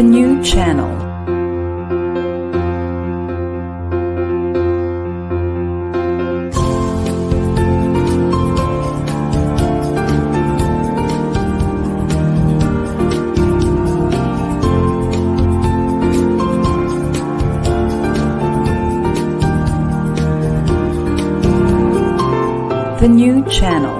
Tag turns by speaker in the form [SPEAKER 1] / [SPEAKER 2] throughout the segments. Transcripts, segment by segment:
[SPEAKER 1] The new channel. The new channel.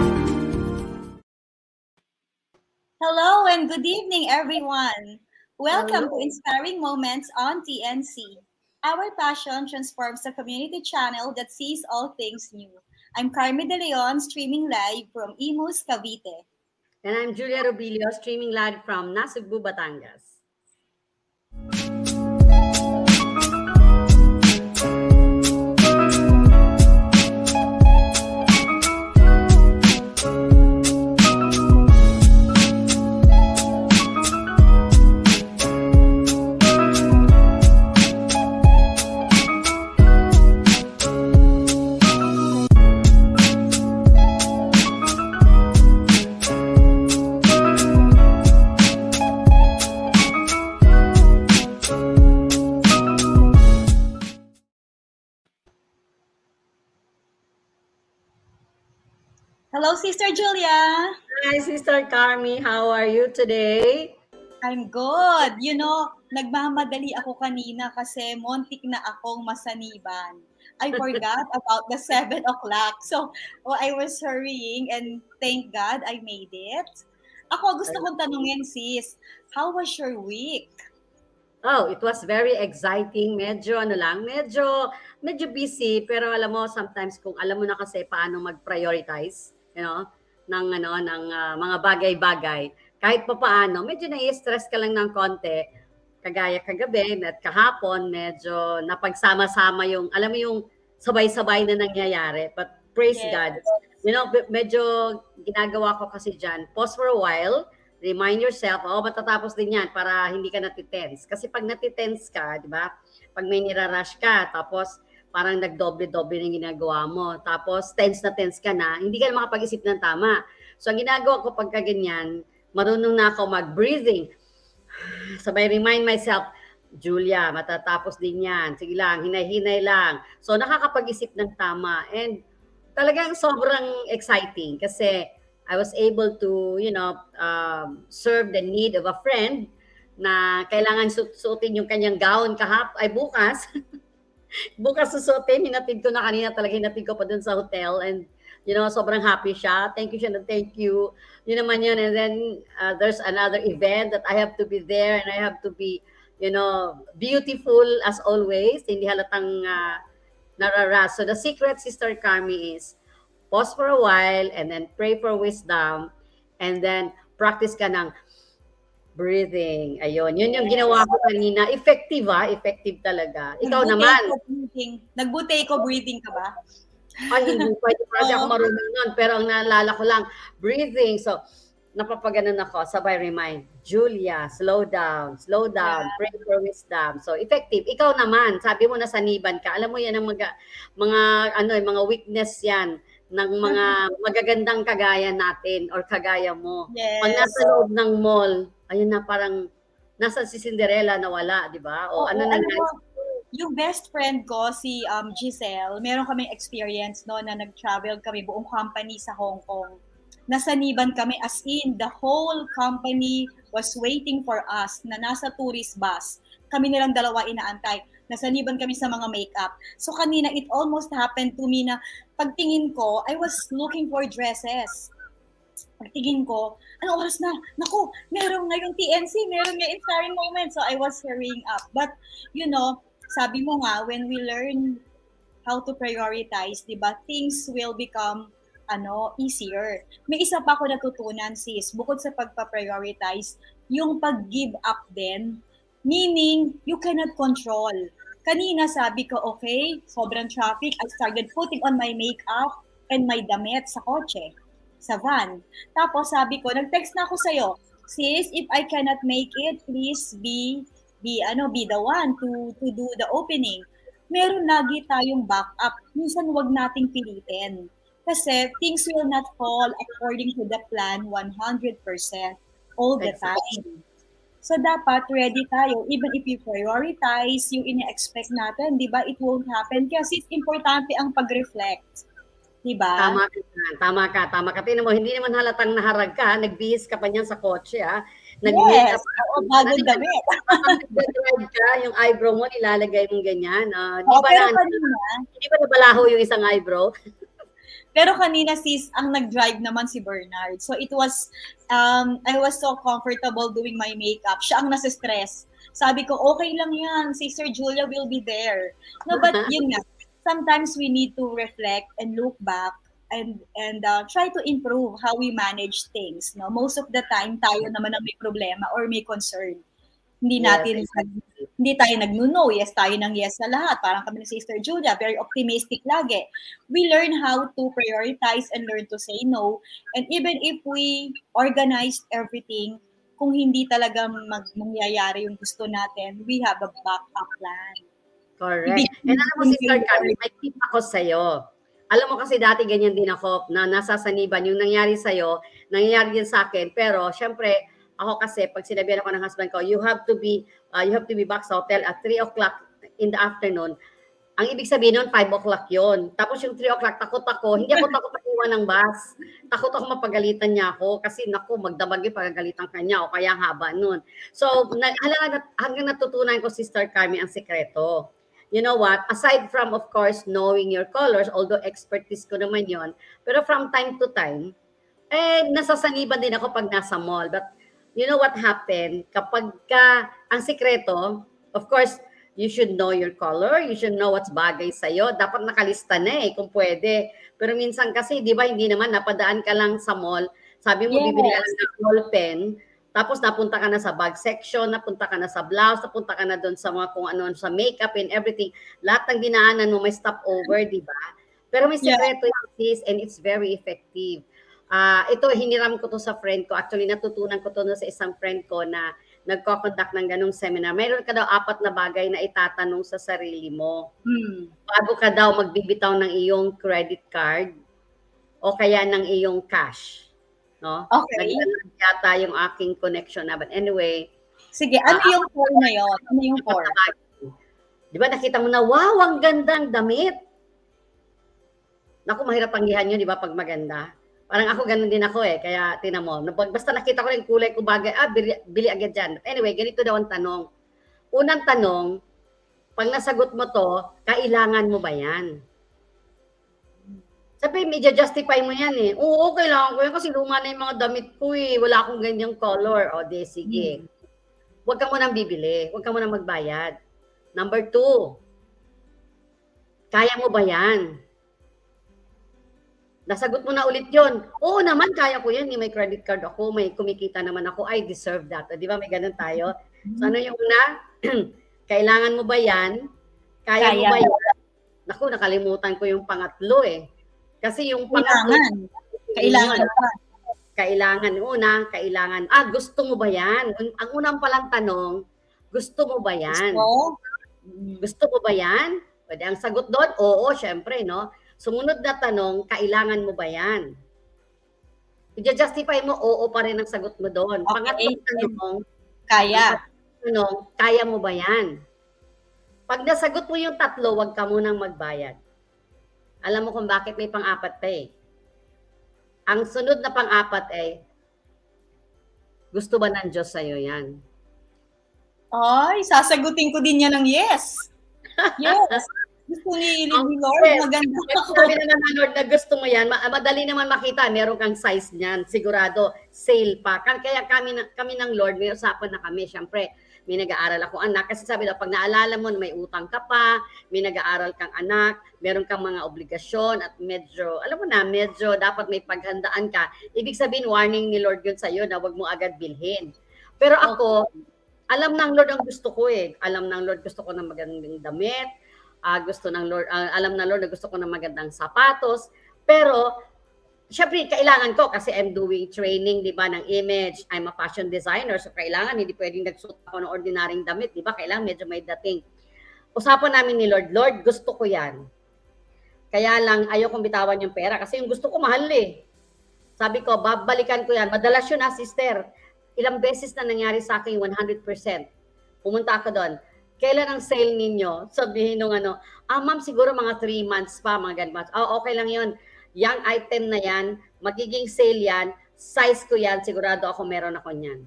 [SPEAKER 2] Everyone. Welcome to Inspiring Moments on TNC. Our passion transforms a community channel that sees all things new. I'm Carmen De Leon, streaming live from Imus, Cavite.
[SPEAKER 3] And I'm Julia Robilio, streaming live from Nasugbu, Batangas.
[SPEAKER 2] Hello, Sister Julia.
[SPEAKER 3] Hi, Sister Carmi. How are you today?
[SPEAKER 2] I'm good. You know, nagmamadali ako kanina kasi montik na akong masaniban. I forgot about the 7 o'clock. So, oh, I was hurrying and thank God I made it. Ako, gusto kong tanungin, sis, how was your week?
[SPEAKER 3] Oh, it was very exciting. Medyo ano lang, medyo medyo busy pero alam mo sometimes kung alam mo na kasi paano mag-prioritize, you know, ng ano ng uh, mga bagay-bagay. Kahit pa paano, medyo na-stress ka lang ng konti. Kagaya kagabi at kahapon, medyo napagsama-sama yung, alam mo yung sabay-sabay na nangyayari. But praise yes. God. You know, medyo ginagawa ko kasi dyan, pause for a while, remind yourself, oh, matatapos din yan para hindi ka natitense. Kasi pag natitense ka, di ba, pag may nirarush ka, tapos parang nagdoble-doble ng ginagawa mo. Tapos tense na tense ka na, hindi ka na makapag-isip ng tama. So ang ginagawa ko pagka ganyan, marunong na ako mag-breathing. Sabay remind myself, Julia, matatapos din yan. Sige lang, hinay-hinay lang. So nakakapag-isip ng tama. And talagang sobrang exciting kasi I was able to, you know, um, serve the need of a friend na kailangan su- suotin yung kanyang gown kahap ay bukas. bukas susuotin, hinatid ko na kanina talaga, hinatid ko pa dun sa hotel and you know, sobrang happy siya. Thank you siya na thank you. Yun naman yun. And then uh, there's another event that I have to be there and I have to be, you know, beautiful as always. Hindi halatang uh, nararas. So the secret, Sister Carmi, is pause for a while and then pray for wisdom and then practice ka ng breathing. Ayun, yun yung ginawa ko kanina. Effective ah, effective talaga. Ikaw naman.
[SPEAKER 2] Nag-butey ko breathing ka ba?
[SPEAKER 3] Ay, hindi pwede kasi ako marunong nun. Pero ang naalala ko lang, breathing. So, napapaganon ako, sabay remind, Julia, slow down, slow down, yeah. pray for wisdom. So, effective. Ikaw naman, sabi mo na saniban ka. Alam mo yan ang mga, mga, ano, mga weakness yan ng mga magagandang kagaya natin or kagaya mo.
[SPEAKER 2] Yes.
[SPEAKER 3] Pag nasa loob ng mall, ayun na parang nasa si Cinderella na wala, di ba? O
[SPEAKER 2] Oo,
[SPEAKER 3] ano na
[SPEAKER 2] yung best friend ko, si um, Giselle, meron kaming experience no, na nag-travel kami buong company sa Hong Kong. Nasaniban kami as in, the whole company was waiting for us na nasa tourist bus. Kami nilang dalawa inaantay. Nasaniban kami sa mga makeup. So kanina, it almost happened to me na pagtingin ko, I was looking for dresses pagtingin ko, ano oras na? Naku, meron ngayong TNC, meron nga inspiring moment. So I was hurrying up. But, you know, sabi mo nga, when we learn how to prioritize, di ba, things will become ano, easier. May isa pa ako natutunan, sis, bukod sa pagpa-prioritize, yung pag-give up din Meaning, you cannot control. Kanina sabi ko, okay, sobrang traffic. I started putting on my makeup and my damit sa kotse, sa van. Tapos sabi ko, nag-text na ako sa'yo, sis, if I cannot make it, please be be ano be the one to to do the opening. Meron lagi tayong backup. Minsan wag nating pilitin. Kasi things will not fall according to the plan 100% all the time. So dapat ready tayo even if you prioritize yung ine-expect natin, 'di ba? It won't happen kasi importante ang pag-reflect. 'Di ba?
[SPEAKER 3] Tama ka, tama ka, tama ka. Tingnan mo, hindi naman halatang naharag ka, nagbihis ka pa niyan sa kotse, ha?
[SPEAKER 2] Yes, oo, bagong damit.
[SPEAKER 3] Nag-drive ka, yung eyebrow mo, nilalagay mong ganyan. Uh, di
[SPEAKER 2] Oh,
[SPEAKER 3] ba
[SPEAKER 2] pero
[SPEAKER 3] na,
[SPEAKER 2] kanina,
[SPEAKER 3] hindi ba nabalaho yung isang eyebrow?
[SPEAKER 2] pero kanina sis, ang nag-drive naman si Bernard. So it was, um, I was so comfortable doing my makeup. Siya ang nasa-stress. Sabi ko, okay lang yan. Sister Julia will be there. No, but yun nga, sometimes we need to reflect and look back and and uh, try to improve how we manage things no? Most of the time tayo naman ang may problema or may concern. Hindi
[SPEAKER 3] Yes,
[SPEAKER 2] natin
[SPEAKER 3] exactly.
[SPEAKER 2] hindi tayo nagno-no. Yes tayo ng yes sa lahat. Parang kami ni Sister Julia very optimistic lagi. We learn how to prioritize and learn to say no. And even if we organized everything kung hindi talaga mag mangyayari yung gusto natin we have a backup plan
[SPEAKER 3] Correct. And alam mo, Sister Carmen, may tip ako sa'yo. Alam mo kasi dati ganyan din ako, na nasasaniban yung nangyari sa'yo, nangyayari din sa akin. Pero, syempre, ako kasi, pag sinabihan ako ng husband ko, you have to be, uh, you have to be back sa hotel at 3 o'clock in the afternoon. Ang ibig sabihin nun, 5 o'clock yon. Tapos yung 3 o'clock, takot ako. Hindi ako takot iwan ng bus. Takot ako mapagalitan niya ako kasi naku, magdamag yung pagagalitan kanya o kaya haba nun. So, hanggang natutunan ko, Sister Carmi, ang sekreto you know what, aside from, of course, knowing your colors, although expertise ko naman yon, pero from time to time, eh, nasasaniban din ako pag nasa mall. But, you know what happened? Kapag ka, ang sikreto, of course, you should know your color, you should know what's bagay sa'yo. Dapat nakalista na eh, kung pwede. Pero minsan kasi, di ba, hindi naman, napadaan ka lang sa mall, sabi mo,
[SPEAKER 2] Yes.
[SPEAKER 3] bibili ka lang ng ball pen, tapos napunta ka na sa bag section, napunta ka na sa blouse, napunta ka na doon sa mga kung ano, sa makeup and everything. Lahat ng dinaanan mo may stopover, di ba? Pero may
[SPEAKER 2] Yeah.
[SPEAKER 3] sekreto yung sis and it's very effective. Ah, ito, hiniram ko to sa friend ko. Actually, natutunan ko to sa isang friend ko na nagko-conduct ng ganong seminar. Mayroon ka daw apat na bagay na itatanong sa sarili mo
[SPEAKER 2] hmm.
[SPEAKER 3] bago ka daw magbibitaw ng iyong credit card o kaya ng iyong cash. No?
[SPEAKER 2] Okay.
[SPEAKER 3] Naglalag yata yung aking connection na. But anyway,
[SPEAKER 2] sige ano yung four na yon ano yung four
[SPEAKER 3] di ba nakita mo na, wow, ang gandang damit. Naku, mahirap tanggihan yun, di ba, pag maganda. Parang ako ganun din ako eh. Kaya tinan mo, na- basta nakita ko yung kulay ko bagay, ah, bili, bili agad dyan. But anyway, ganito daw ang tanong. Unang tanong, pag nasagot mo to, kailangan mo ba yan? Sabi, medyo justify mo yan eh. Oo, kailangan ko yan kasi luma na yung mga damit ko eh. Wala akong ganyang color. O, di, sige. Huwag ka munang bibili. Huwag ka munang magbayad. Number two, kaya mo ba yan? Nasagot mo na ulit yon. Oo naman, kaya ko yan. May credit card ako, may kumikita naman ako. I deserve that. O, Di ba? May ganun tayo. So, ano yung una? Kailangan mo ba yan? Kaya, mo
[SPEAKER 2] Kaya.
[SPEAKER 3] ba yan? Naku, nakalimutan ko yung pangatlo eh. Kasi yung pangatlo,
[SPEAKER 2] kailangan kailangan pa
[SPEAKER 3] kailangan. Una, kailangan. Ah, gusto mo ba yan? Ang unang palang tanong, gusto mo ba yan?
[SPEAKER 2] gusto
[SPEAKER 3] Gusto mo ba yan? Pwede ang sagot doon, oo, syempre, no? Sumunod na tanong, kailangan mo ba yan? I-justify mo, oo pa rin ang sagot mo doon.
[SPEAKER 2] Okay.
[SPEAKER 3] Pangatlong tanong,
[SPEAKER 2] kaya
[SPEAKER 3] tanong, kaya mo ba yan? Pag nasagot mo yung tatlo, wag ka munang magbayad. Alam mo kung bakit may pang-apat pa eh. Ang sunod na pang-apat ay, gusto ba ng Diyos sa'yo yan?
[SPEAKER 2] ay sasagutin ko din yan ng yes yes gusto ni, ni Lord
[SPEAKER 3] Yes.
[SPEAKER 2] maganda
[SPEAKER 3] Kung sabi naman ng Lord na gusto mo yan, ma- madali naman makita, meron kang size niyan, sigurado, sale pa. Kaya kami, kami ng Lord, may usapan na kami, syempre, may nag-aaral ako anak. Kasi sabi daw, pag naalala mo na may utang ka pa, may nag-aaral kang anak, meron kang mga obligasyon at medyo, alam mo na, medyo dapat may paghandaan ka. Ibig sabihin, warning ni Lord yun sa'yo na wag mo agad bilhin. Pero ako, alam ng Lord ang gusto ko eh. Alam ng Lord gusto ko ng magandang damit. Uh, gusto ng Lord, uh, alam ng Lord na gusto ko ng magandang sapatos. Pero, syempre, kailangan ko kasi I'm doing training, di ba, ng image. I'm a fashion designer. So, kailangan, hindi pwedeng nagsuot ako ng ordinaryong damit, di ba? Kailangan medyo may dating. Usapan namin ni Lord, Lord, gusto ko yan. Kaya lang, ayaw kong bitawan yung pera kasi yung gusto ko mahal eh. Sabi ko, babalikan ko yan. Madalas yun ah, sister ilang beses na nangyari sa akin 100%. Pumunta ako doon. Kailan ang sale ninyo? Sabihin nung ano, ah ma'am, siguro mga 3 months pa, mga ganun. Oh, okay lang yon Yang item na yan, magiging sale yan, size ko yan, sigurado ako meron ako niyan.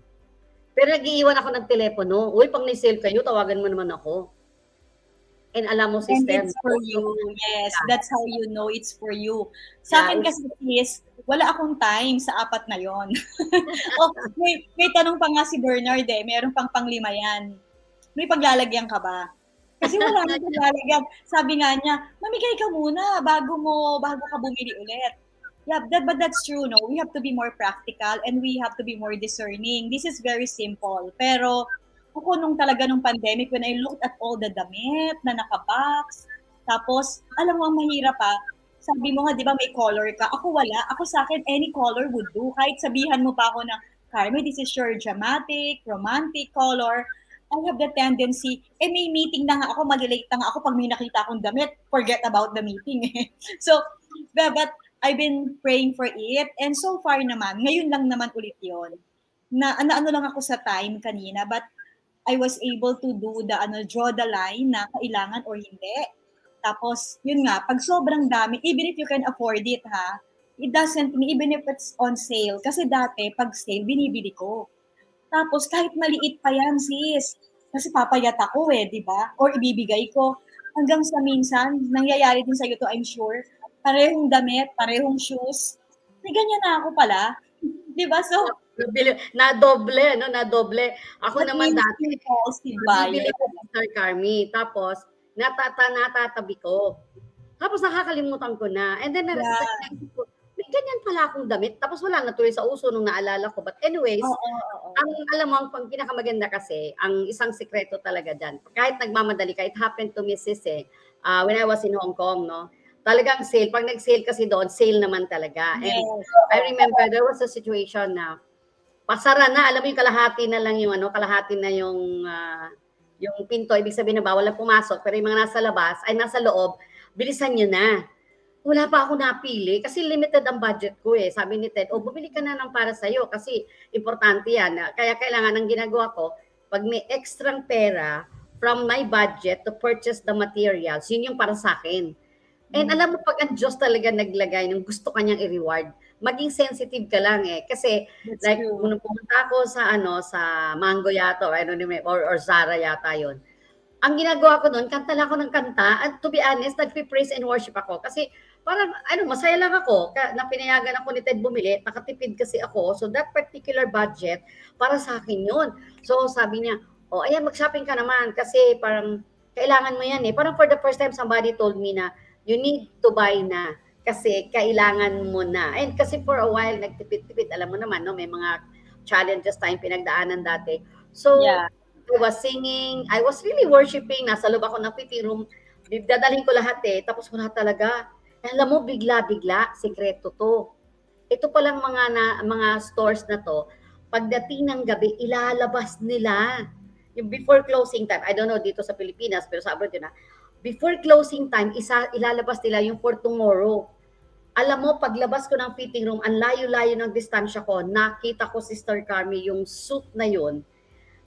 [SPEAKER 3] Pero nag-iiwan ako ng telepono. Uy, pag na-sale kayo, tawagan mo naman ako. And alam mo, sister.
[SPEAKER 2] And it's for you. Yes, that's how you know it's for you. Sa akin kasi is, wala akong time sa apat na yon. oh, may, may tanong pa nga si Bernard eh, meron pang panglima yan. May paglalagyan ka ba? Kasi wala na paglalagyan. Sabi nga niya, mamigay ka muna bago mo, bago ka bumili ulit. Yeah, that, but that's true, no? We have to be more practical and we have to be more discerning. This is very simple. Pero ako nung talaga nung pandemic, when I looked at all the damit na nakabox, tapos, alam mo ang mahirap pa, sabi mo nga, di ba may color ka? Ako wala. Ako sa akin, any color would do. Kahit sabihan mo pa ako na, Carmen, this is your dramatic, romantic color. I have the tendency, eh may meeting na nga ako, mag-late na nga ako pag may nakita akong damit, forget about the meeting. so, but I've been praying for it. And so far naman, ngayon lang naman ulit yon na ano-ano lang ako sa time kanina, but I was able to do the ano draw the line na kailangan or hindi. Tapos, yun nga, pag sobrang dami, even if you can afford it ha, it doesn't mean even if it's on sale. Kasi dati, pag sale, binibili ko. Tapos, kahit maliit pa yan, sis. Kasi papayat ako eh, di ba? Or ibibigay ko. Hanggang sa minsan, nangyayari din sa'yo to, I'm sure. Parehong damit, parehong shoes. May ganyan na ako pala. di ba? So,
[SPEAKER 3] na doble, no? Na doble. Ako naman dati, bibili ko sa Star Carmi. Tapos, natata natatabi ko. Tapos nakakalimutan ko na. And then, yeah. Ganyan pala akong damit. Tapos wala na tuloy sa uso nung naalala ko. But anyways, oh, oh, oh, ang alam mo, ang pang pinakamaganda kasi, ang isang sekreto talaga dyan. Kahit nagmamadali ka, it happened to me sis eh, uh, when I was in Hong Kong, no? Talagang sale. Pag nag-sale kasi doon, sale naman talaga. Yes. And I remember there was a situation na pasara na, alam mo yung kalahati na lang yung ano, kalahati na yung uh, yung pinto, ibig sabihin na bawal na pumasok, pero yung mga nasa labas, ay nasa loob, bilisan nyo na. Wala pa ako napili kasi limited ang budget ko eh. Sabi ni Ted, oh, bumili ka na ng para sa'yo kasi importante yan. Kaya kailangan ang ginagawa ko, pag may extra pera from my budget to purchase the materials, yun yung para sa akin. And mm. alam mo, pag ang Diyos talaga naglagay ng gusto kanyang i-reward, maging sensitive ka lang eh. Kasi That's like, true. nung pumunta ako sa ano sa Mango yata or, ano, or, or Zara yata yon ang ginagawa ko noon, kanta lang ako ng kanta. At to be honest, nagpi-praise and worship ako. Kasi parang, ano, masaya lang ako. Na pinayagan ako ni Ted bumili. Nakatipid kasi ako. So that particular budget, para sa akin yun. So sabi niya, oh, ayan, mag-shopping ka naman. Kasi parang, kailangan mo yan eh. Parang for the first time, somebody told me na, you need to buy na kasi kailangan mo na. And kasi for a while, nagtipid-tipid, alam mo naman, no, may mga challenges tayong pinagdaanan dati. So, yeah. I was singing, I was really worshiping, nasa loob ako ng fitting room, dadalhin ko lahat eh, tapos wala talaga. Alam mo, bigla-bigla, sekreto to. Ito palang mga na, mga stores na to, pagdating ng gabi, ilalabas nila. Yung before closing time, I don't know dito sa Pilipinas, pero sa abroad yun na, before closing time, isa, ilalabas nila yung for tomorrow. Alam mo, paglabas ko ng fitting room, ang layo-layo ng distansya ko, nakita ko si Sister Carmi yung suit na yun,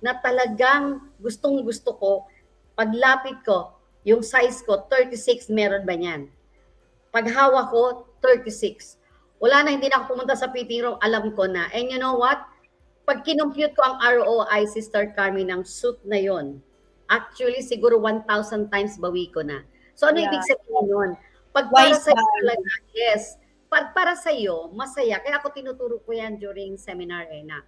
[SPEAKER 3] na talagang gustong gusto ko, paglapit ko, yung size ko, 36, meron ba niyan? Paghawa ko, 36. Wala na, hindi na ako pumunta sa fitting room, alam ko na. And you know what? Pag kinompute ko ang ROI, Sister Carmi, ng suit na yon, actually siguro 1,000 times bawi ko na. So ano yeah. ibig sabihin nun? Pag para sa talaga, yes. Pag para sa iyo, masaya. Kaya ako tinuturo ko yan during seminar eh na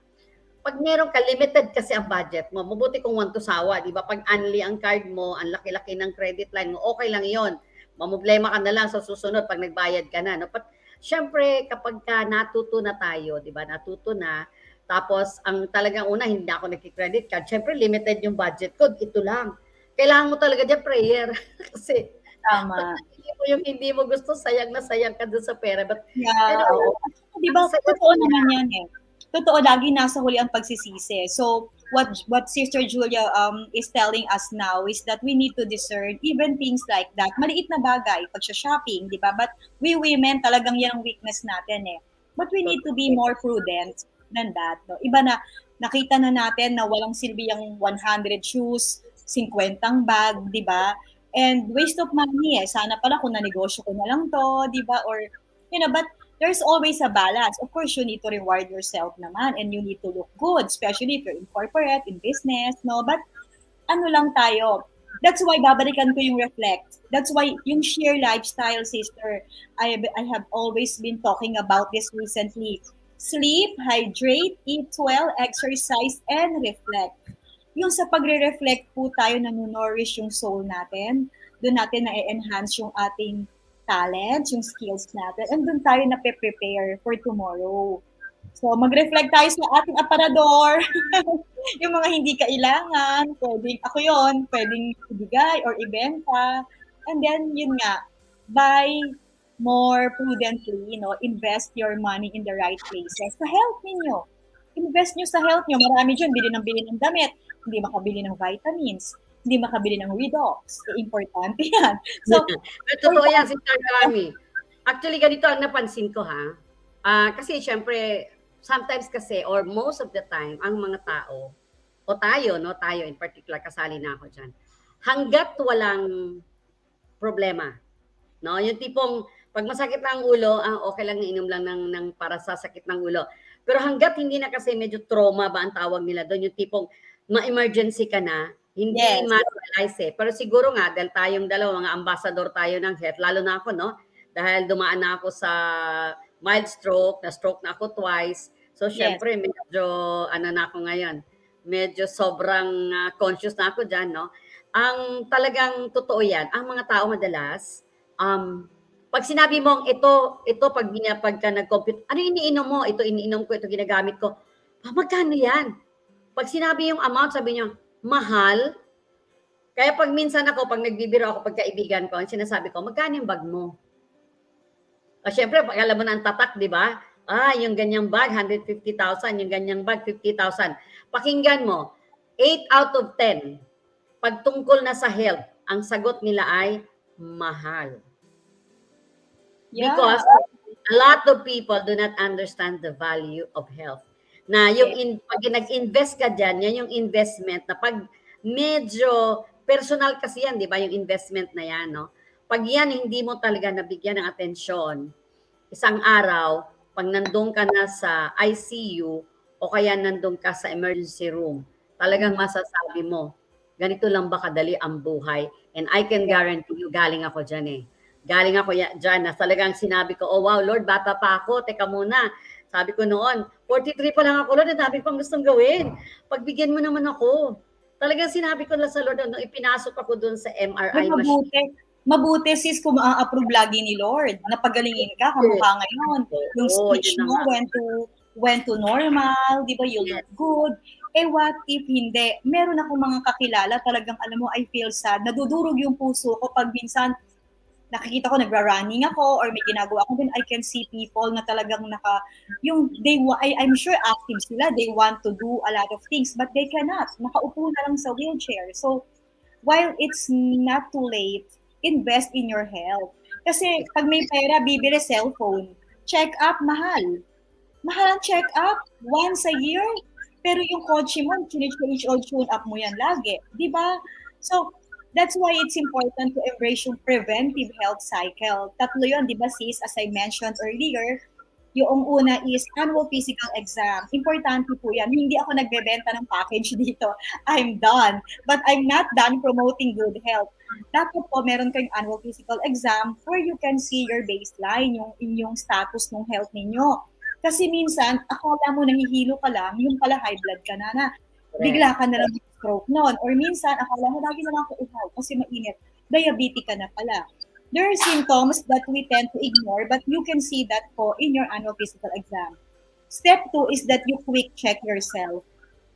[SPEAKER 3] pag meron ka, limited kasi ang budget mo. Mabuti kung want to sawa, di ba? Pag unli ang card mo, ang laki-laki ng credit line mo, okay lang yon. Mamoblema ka na lang sa susunod pag nagbayad ka na. No? But, syempre, kapag ka natuto na tayo, di ba? Natuto na, Tapos, ang talagang una, hindi ako nagki-credit card. Siyempre, limited yung budget ko. Ito lang. Kailangan mo talaga dyan prayer. Kasi,
[SPEAKER 2] Tama.
[SPEAKER 3] pag hindi mo yung hindi mo gusto, sayang na sayang ka dun sa pera. But,
[SPEAKER 2] Yeah.
[SPEAKER 3] Pero,
[SPEAKER 2] oo. Di ba, totoo naman yan eh. Totoo, lagi nasa huli ang pagsisisi. So, what what Sister Julia um is telling us now is that we need to discern even things like that. Maliit na bagay, pag shopping, di ba? But we women, talagang yan ang weakness natin eh. But we need to be more prudent than that. No? Iba na, nakita na natin na walang silbi yung 100 shoes, 50 bag, di ba? And waste of money eh. Sana pala kung nanegosyo ko na lang to, di ba? Or, you know, but there's always a balance. Of course, you need to reward yourself naman and you need to look good, especially if you're in corporate, in business, no? But ano lang tayo, that's why babalikan ko yung reflect. That's why yung sheer lifestyle, sister, I I have always been talking about this recently. Sleep, hydrate, eat well, exercise, and reflect. Yung sa pagre-reflect po tayo nanonourish yung soul natin, doon natin na-enhance yung ating talents, yung skills natin, and doon tayo na prepare for tomorrow. So, mag-reflect tayo sa ating aparador. yung mga hindi kailangan, pwedeng, ako yon pwedeng ibigay or ibenta. And then, yun nga, buy more prudently, you know, invest your money in the right places sa health ninyo. Invest nyo sa health nyo. Marami dyan, bili ng bili ng damit, hindi makabili ng vitamins, hindi makabili ng Redox. Eh, importante yan. So,
[SPEAKER 3] Pero totoo yan, Sister Kami. Actually, ganito ang napansin ko ha. Ah, kasi syempre, sometimes kasi, or most of the time, ang mga tao, o tayo, no, tayo in particular, kasali na ako dyan, hanggat walang problema, no, yung tipong, pag masakit na ang ulo, ah, okay lang inom lang ng, ng para sa sakit ng ulo. Pero hanggat hindi na kasi medyo trauma ba ang tawag nila doon, yung tipong ma-emergency ka na, hindi
[SPEAKER 2] Yes.
[SPEAKER 3] ma-realize eh. Pero siguro nga, dahil tayong dalawa, mga ambassador tayo ng health, lalo na ako, no? Dahil dumaan na ako sa mild stroke, na stroke na ako twice. So,
[SPEAKER 2] Yes.
[SPEAKER 3] syempre, medyo, ano na ako ngayon, medyo sobrang ah, conscious na ako dyan, no? Ang talagang totoo yan, ang mga tao madalas, um, pag sinabi mong ito, ito pag, bina- pagka nag-compute, ano iniinom mo? Ito iniinom ko, ito ginagamit ko. Ah, magkano yan? Pag sinabi yung amount, sabi niyo, mahal. Kaya pag minsan ako, pag nagbibiro ako, pag kaibigan ko, ang sinasabi ko, magkano yung bag mo? O syempre, pag alam mo na ang tatak, di ba? Ah, yung ganyang bag, 150,000. Yung ganyang bag, 50,000. Pakinggan mo, 8 out of 10, pag tungkol na sa health, ang sagot nila ay mahal.
[SPEAKER 2] yeah.
[SPEAKER 3] Because a lot of people do not understand the value of health. Na yung in, pag nag-invest ka dyan, yan yung investment na pag medyo personal kasi yan, di ba? Yung investment na yan, no? Pag yan hindi mo talaga nabigyan ng atensyon, isang araw, pag nandun ka na sa ICU o kaya nandun ka sa emergency room, talagang masasabi mo, ganito lang ba kadali ang buhay? And I can guarantee you, galing ako dyan eh. Galing ako ya- dyan na talagang sinabi ko, oh wow, Lord, bata pa ako, teka muna. Sabi ko noon, 43 pa lang ako, Lord, ang dami pang gustong gawin. Pagbigyan mo naman ako. Talagang sinabi ko lang sa Lord, nung ipinasok ako doon sa MRI machine.
[SPEAKER 2] mabuti, mabuti sis kung ma-approve lagi ni Lord. Napagalingin ka, kamukha ngayon. Yung speech
[SPEAKER 3] na
[SPEAKER 2] mo went to went to normal, di ba? You look good. Eh what if hindi? Meron ako mga kakilala, talagang alam mo, I feel sad. Nadudurog yung puso ko pag minsan nakikita ko nagra-running ako or may ginagawa ako then I can see people na talagang naka yung they I, I'm sure active sila. They want to do a lot of things but they cannot. Nakaupo na lang sa wheelchair. So while it's not too late invest in your health. Kasi pag may pera bibili cellphone. Check up mahal. Mahal ang check up. Once a year. Pero yung kotse mo change or tune up mo yan lagi. Di ba? So that's why it's important to embrace yung preventive health cycle. Tatlo yun, di ba sis, as I mentioned earlier, yung una is annual physical exam. Importante po yan. Hindi ako nagbebenta ng package dito. I'm done. But I'm not done promoting good health. Dapat po meron kayong annual physical exam where you can see your baseline, yung inyong status ng health ninyo. Kasi minsan, akala mo nahihilo ka lang, yung pala high blood ka na na. Bigla ka na lang stroke noon. Or minsan, akala mo lagi na lang ako uhaw kasi mainit. Diabetic ka na pala. There are symptoms that we tend to ignore but you can see that po in your annual physical exam. Step two is that you quick check yourself.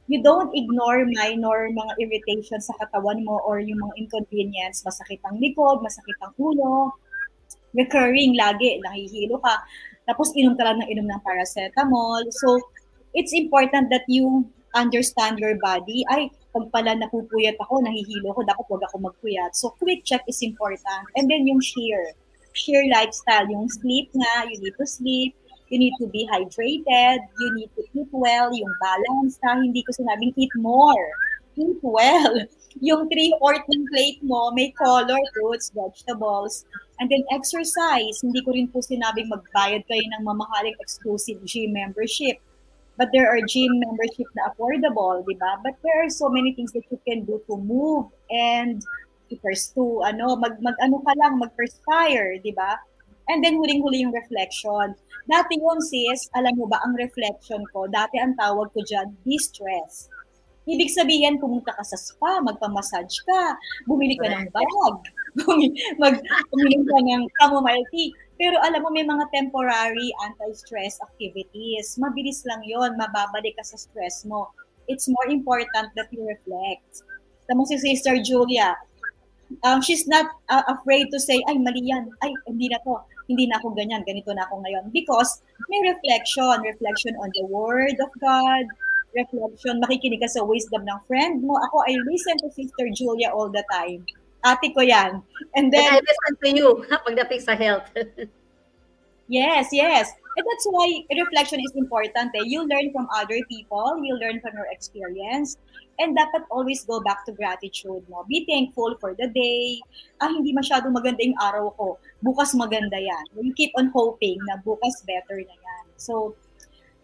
[SPEAKER 2] You don't ignore minor mga irritations sa katawan mo or yung mga inconvenience, masakit ang likod, masakit ang ulo, recurring lagi, nahihilo ka, tapos inom ka lang ng inom ng paracetamol. So, it's important that you understand your body. Ay, pag pala napupuyat ako, nahihilo ko, dapat wag ako magpuyat. So, quick check is important. And then yung sheer. Sheer lifestyle. Yung sleep nga, you need to sleep you need to be hydrated, you need to eat well, yung balance ha, hindi ko sinabing eat more, eat well. Yung three-fourth ng plate mo, may color, fruits, vegetables, and then exercise. Hindi ko rin po sinabing magbayad kayo ng mamahaling exclusive gym membership. But there are gym membership na affordable, di ba? But there are so many things that you can do to move and to pursue, ano, mag, mag ano ka lang, mag-perspire, di ba? And then huling-huli yung reflection. Dati yun sis, alam mo ba, ang reflection ko, dati ang tawag ko dyan, distress. Ibig sabihin, pumunta ka sa spa, magpamassage ka, bumili ka ng bag, mag, bumili ka ng chamomile tea. Pero alam mo, may mga temporary anti-stress activities. Mabilis lang yon mababalik ka sa stress mo. It's more important that you reflect. Tama si Sister Julia, um, she's not uh, afraid to say, ay, mali yan. Ay, hindi na to. Hindi na ako ganyan. Ganito na ako ngayon. Because may reflection. Reflection on the Word of God, reflection, makikinig ka sa wisdom ng friend mo. Ako, I listen to Sister Julia all the time. Ate ko yan. And then...
[SPEAKER 3] And I listen to you pagdating sa health.
[SPEAKER 2] yes, yes. And that's why reflection is important. Eh. You learn from other people, you learn from your experience, and dapat always go back to gratitude mo. Be thankful for the day. Ah, hindi masyadong maganda yung araw ko. Bukas maganda yan. You keep on hoping na bukas better na yan. So,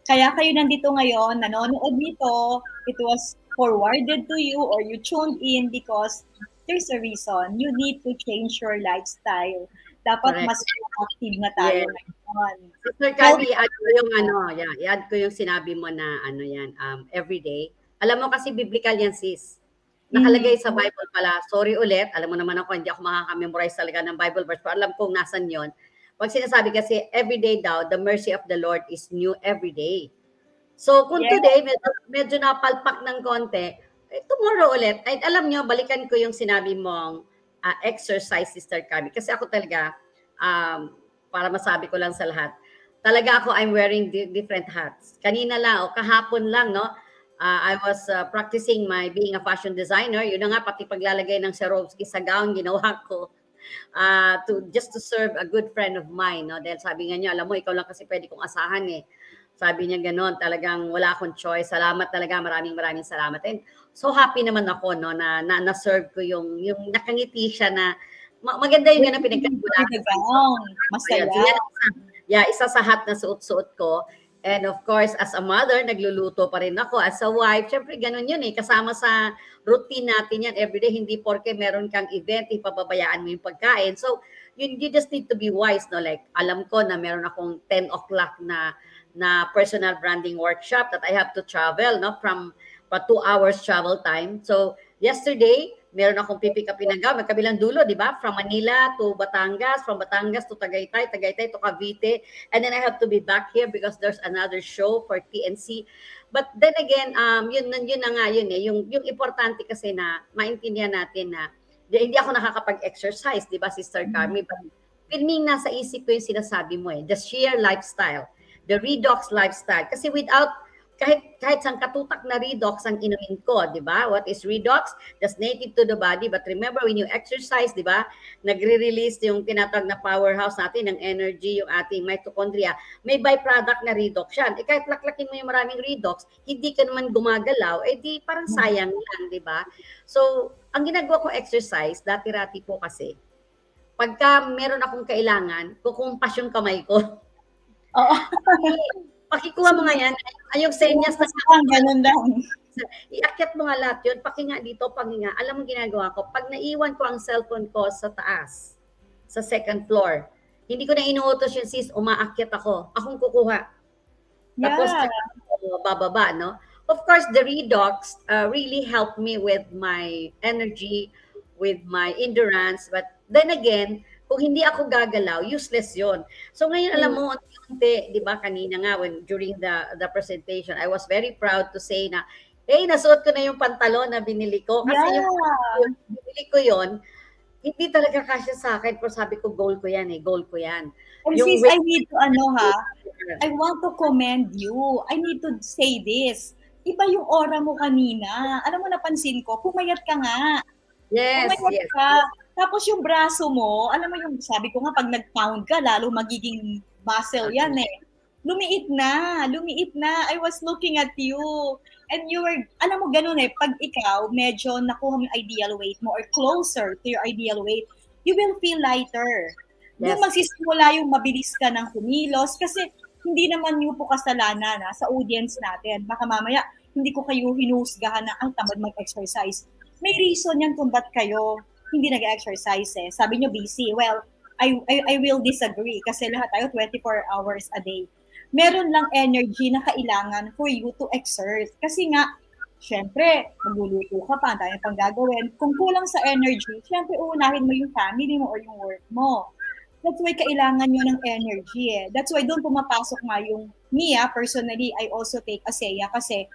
[SPEAKER 2] kaya kayo nandito ngayon, nanonood nito, it was forwarded to you or you tuned in because there's a reason. You need to change your lifestyle. Dapat Correct. mas active na tayo yeah. ngayon.
[SPEAKER 3] Sister Carly, add ko yung ano, yeah, i-add ko yung sinabi mo na ano yan, um, everyday. Alam mo kasi biblical yan sis. Nakalagay mm. sa Bible pala. Sorry ulit, alam mo naman ako, hindi ako makaka-memorize talaga ng Bible verse, pero alam kong nasan yon pag sinasabi kasi everyday daw, the mercy of the Lord is new every day. So kung yeah. today medyo, medyo napalpak ng konti, eh, tomorrow ulit, ay alam nyo, balikan ko yung sinabi mong uh, exercise, Sister Cami. Kasi ako talaga, um, para masabi ko lang sa lahat, talaga ako, I'm wearing di- different hats. Kanina lang, o kahapon lang, no, uh, I was uh, practicing my being a fashion designer. Yun na nga, pati paglalagay ng Swarovski sa gown, ginawa ko uh, to just to serve a good friend of mine, no? Dahil sabi nga niya, alam mo, ikaw lang kasi pwede kong asahan eh. Sabi niya ganoon, talagang wala akong choice. Salamat talaga, maraming maraming salamat. And so happy naman ako no na na, na serve ko yung yung nakangiti siya na maganda yung ganang pinagkakula.
[SPEAKER 2] Masaya.
[SPEAKER 3] Yeah, isa sa hat na suot-suot ko. And of course, as a mother, nagluluto pa rin ako. As a wife, syempre ganun yun eh. Kasama sa routine natin yan everyday. Hindi porke meron kang event, ipababayaan mo yung pagkain. So, you, you just need to be wise, no? Like, alam ko na meron akong 10 o'clock na na personal branding workshop that I have to travel, no? From pa two hours travel time. So, yesterday, meron akong pipick up in magkabilang dulo, di ba? From Manila to Batangas, from Batangas to Tagaytay, Tagaytay to Cavite, and then I have to be back here because there's another show for TNC. But then again, um, yun, yun na nga yun eh, yung, yung importante kasi na maintindihan natin na hindi ako nakakapag-exercise, di ba, Sister Carmi? But filming nasa isip ko yung sinasabi mo eh, the sheer lifestyle, the redox lifestyle. Kasi without kahit kahit sang katutak na redox ang inumin ko, 'di ba? What is redox? That's native to the body, but remember when you exercise, 'di ba? Nagre-release yung tinatawag na powerhouse natin ng energy, yung ating mitochondria. May byproduct na redox 'yan. Eh kahit laklakin mo yung maraming redox, hindi ka naman gumagalaw, eh di parang sayang lang, 'di ba? So, ang ginagawa ko exercise, dati-rati po kasi, pagka meron akong kailangan, kukumpas yung kamay ko.
[SPEAKER 2] Oo.
[SPEAKER 3] Pakikuha mo nga yan. Ayong senyas na
[SPEAKER 2] sa ganun lang.
[SPEAKER 3] Iakyat mo nga lahat yun. Pakinga dito, pakinga. Alam mo ginagawa ko, pag naiwan ko ang cellphone ko sa taas, sa second floor, hindi ko na inuutos yung sis, umaakyat ako. Akong kukuha. Yeah. Tapos, bababa, no? Of course, the redox uh, really helped me with my energy, with my endurance. But then again, Kung hindi ako gagalaw, useless yon. So ngayon, alam mo, unti-unti, di ba, kanina nga, when, during the, the presentation, I was very proud to say na, hey, nasuot ko na yung pantalon na binili ko. Kasi
[SPEAKER 2] Yeah.
[SPEAKER 3] yung, yung binili ko yon hindi talaga kasya sa akin. Pero sabi ko, goal ko yan eh, goal ko yan.
[SPEAKER 2] And
[SPEAKER 3] Yung
[SPEAKER 2] sis, I need to, ano ha, I want to commend you. I need to say this. Iba yung aura mo kanina. Alam mo, napansin ko, pumayat ka nga.
[SPEAKER 3] Yes,
[SPEAKER 2] Pumayat
[SPEAKER 3] yes.
[SPEAKER 2] ka. Tapos yung braso mo, alam mo yung, sabi ko nga, pag nag-pound ka, lalo magiging muscle yan eh. Lumiit na, lumiit na. I was looking at you. And you were, alam mo, ganun eh, pag ikaw, medyo nakuha mo yung ideal weight mo or closer to your ideal weight, you will feel lighter. Doon
[SPEAKER 3] Yes.
[SPEAKER 2] magsisimula yung mabilis ka ng kumilos kasi hindi naman yung po kasalanan na sa audience natin. Baka mamaya, hindi ko kayo hinusgahan na ang tamad mag-exercise. May reason yan kung ba't kayo hindi nag-exercise eh. Sabi nyo busy. Well, I, I, I will disagree kasi lahat tayo 24 hours a day. Meron lang energy na kailangan for you to exert. Kasi nga, syempre, magluluto ka pa, dami pang gagawin. Kung kulang sa energy, syempre uunahin mo yung family mo or yung work mo. That's why kailangan nyo ng energy eh. That's why doon pumapasok nga yung Mia, personally, I also take ASEA kasi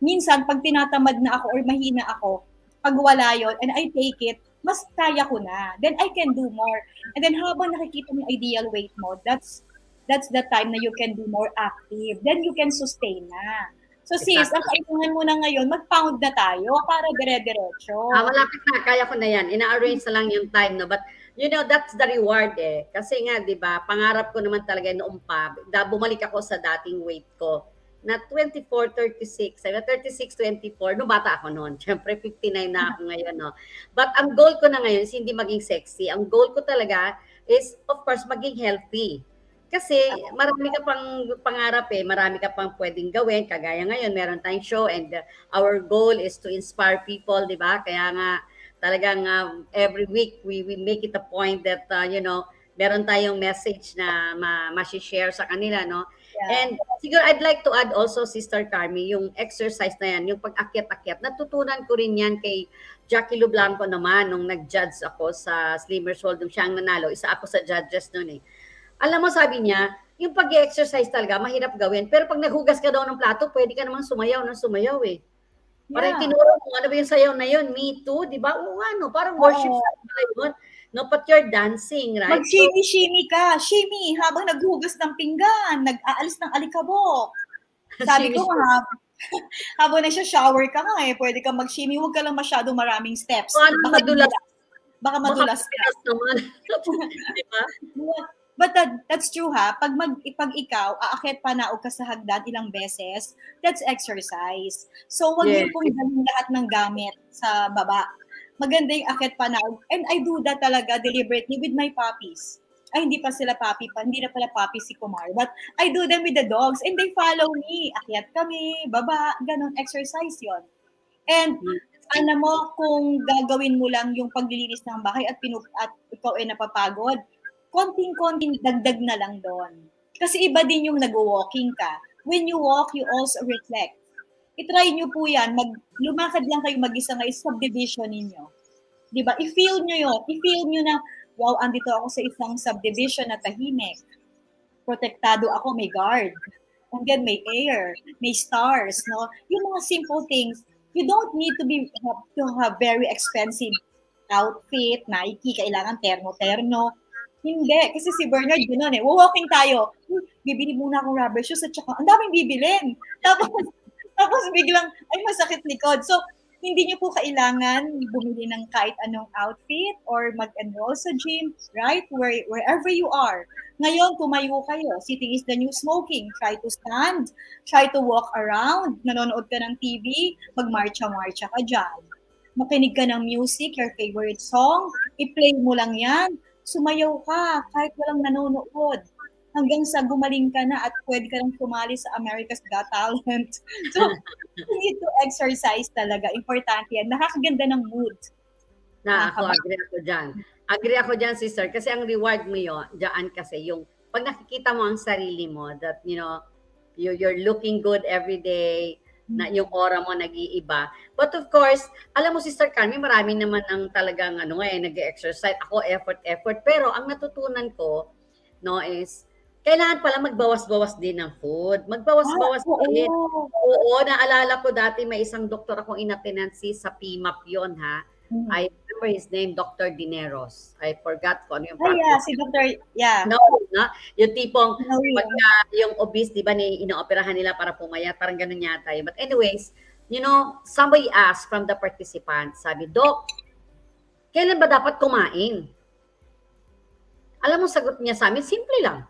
[SPEAKER 2] minsan pag tinatamad na ako or mahina ako, pag wala yun and I take it, mas kaya ko na. Then I can do more. And then habang nakikita mo yung ideal weight mo, that's that's the time na you can be more active. Then you can sustain na. So sis, ang kailangan mo na ngayon, mag-pound na tayo para dire-diretso.
[SPEAKER 3] Ah, malapit na, kaya ko na yan. Ina-arrange na lang yung time, no? But, you know, that's the reward eh. Kasi nga, di ba, pangarap ko naman talaga noong pa, da, bumalik ako sa dating weight ko na 24, 36, sabi na 36, 24, no bata ako noon. Siyempre, 59 na ako ngayon, no? But ang goal ko na ngayon is hindi maging sexy. Ang goal ko talaga is, of course, maging healthy. Kasi marami ka pang pangarap eh, marami ka pang pwedeng gawin. Kagaya ngayon, meron tayong show and uh, our goal is to inspire people, di ba? Kaya nga, talagang uh, every week we, we make it a point that, uh, you know, meron tayong message na ma- ma-share sa kanila, no?
[SPEAKER 2] Yeah.
[SPEAKER 3] And siguro I'd like to add also, Sister Carmi, yung exercise na yan, yung pag-akyat-akyat, natutunan ko rin yan kay Jackie Lublanco naman nung nag-judge ako sa Slimmers World, nung siyang nanalo. Isa ako sa judges noon eh. Alam mo, sabi niya, yung pag-exercise talaga, mahirap gawin. Pero pag naghugas ka daw ng plato, pwede ka namang sumayaw ng sumayaw eh. Parang
[SPEAKER 2] Yeah.
[SPEAKER 3] tinuro mo, ano ba yung sayaw na yun? Me too, di ba? Oo nga, no? Parang worship
[SPEAKER 2] Oo.
[SPEAKER 3] sa yun. No, but you're dancing, right?
[SPEAKER 2] Mag-shimmy-shimmy ka. Shimmy, habang naghugas ng pinggan, nag-aalis ng alikabok. Sabi ko nga, habang nasa-shower ka nga eh, pwede ka mag-shimmy, huwag ka lang masyado maraming steps.
[SPEAKER 3] Paano madulas?
[SPEAKER 2] Baka madulas ka.
[SPEAKER 3] Baka naman. di ba?
[SPEAKER 2] But that, that's true ha. Pag, mag, pag ikaw, aakyat pa naog ka sa hagdan ilang beses, that's exercise. So, wag
[SPEAKER 3] Yes.
[SPEAKER 2] niyo pong dalhin lahat ng gamit sa baba. Maganda yung akyat pa naog. And I do that talaga deliberately with my puppies. Ay, hindi pa sila puppy pa. Hindi na pala puppy si Kumar. But I do them with the dogs and they follow me. Akyat kami, baba, ganun, exercise yon. And alam mo, kung gagawin mo lang yung paglilinis ng bahay at, pinup at ikaw ay napapagod, konting-konting dagdag na lang doon. Kasi iba din yung nag-walking ka. When you walk, you also reflect. I-try nyo po yan. Mag, lumakad lang kayo mag-isa ngayon, subdivision ninyo. Di ba? I-feel nyo yun. I-feel nyo na, wow, andito ako sa isang subdivision na tahimik. Protektado ako, may guard. And then may air, may stars, no? Yung mga simple things, you don't need to be have, to have very expensive outfit, Nike, kailangan terno-terno. Hindi, kasi si Bernard gano'n eh. Walking tayo, "Hmm, bibili muna akong rubber shoes at saka, ang daming bibilin. Tapos, tapos biglang, ay masakit likod. So, hindi niyo po kailangan bumili ng kahit anong outfit or mag-enroll sa gym, right? Where, wherever you are. Ngayon, tumayo kayo. Sitting is the new smoking. Try to stand. Try to walk around. Nanonood ka ng TV. Magmarcha-marcha ka dyan. Makinig ka ng music, your favorite song. I-play mo lang yan. Sumayaw ka kahit walang nanonood. Hanggang sa gumaling ka na at pwede ka nang sumali sa America's Got Talent. So, you need to exercise talaga. Importante yan. Nakakaganda ng mood.
[SPEAKER 3] Na ako, agree ako dyan. Agree ako dyan, sister. Kasi ang reward mo yun, dyan kasi yung, pag nakikita mo ang sarili mo, that, you know, you, you're looking good every day, na yung aura mo nag-iiba. But of course, alam mo Sister Carmen, marami naman ang talagang ano eh, nag-exercise. Ako effort, effort. Pero ang natutunan ko, no, is kailangan pala magbawas-bawas din ng food. Magbawas-bawas
[SPEAKER 2] Ah, oo.
[SPEAKER 3] din. Oo, naalala ko dati may isang doktor akong inatenancy sa PMAP yon ha.
[SPEAKER 2] Mm.
[SPEAKER 3] I remember his name, Dr. Dineros. I forgot kung ano yung
[SPEAKER 2] Ah, yeah,
[SPEAKER 3] practice.
[SPEAKER 2] si Dr. Yeah.
[SPEAKER 3] No, na, yung tipong
[SPEAKER 2] No, yun.
[SPEAKER 3] pagka yung obese, di ba, ni inooperahan nila para pumayat, parang ganun yata yun. But anyways, you know, somebody asked from the participants, sabi, Doc, kailan ba dapat kumain? Alam mo, sagot niya sa amin, simple lang.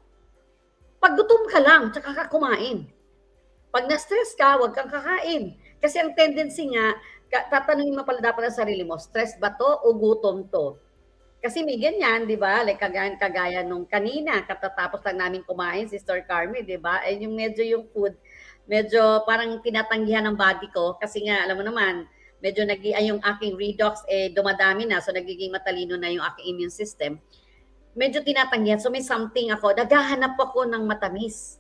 [SPEAKER 3] Pag gutom ka lang, tsaka ka kumain. Pag na-stress ka, huwag kang kakain. Kasi ang tendency nga, tatanungin mo pala dapat ang sarili mo, stress ba to o gutom to? Kasi may ganyan, di ba? Like kagaya, kagaya nung kanina, katatapos lang namin kumain, Sister Carmen, di ba? Ay yung medyo yung food, medyo parang tinatanggihan ng body ko. Kasi nga, alam mo naman, medyo nag ay yung aking redox eh dumadami na, so nagiging matalino na yung aking immune system. Medyo tinatanggihan. So may something ako, naghahanap ako ng matamis.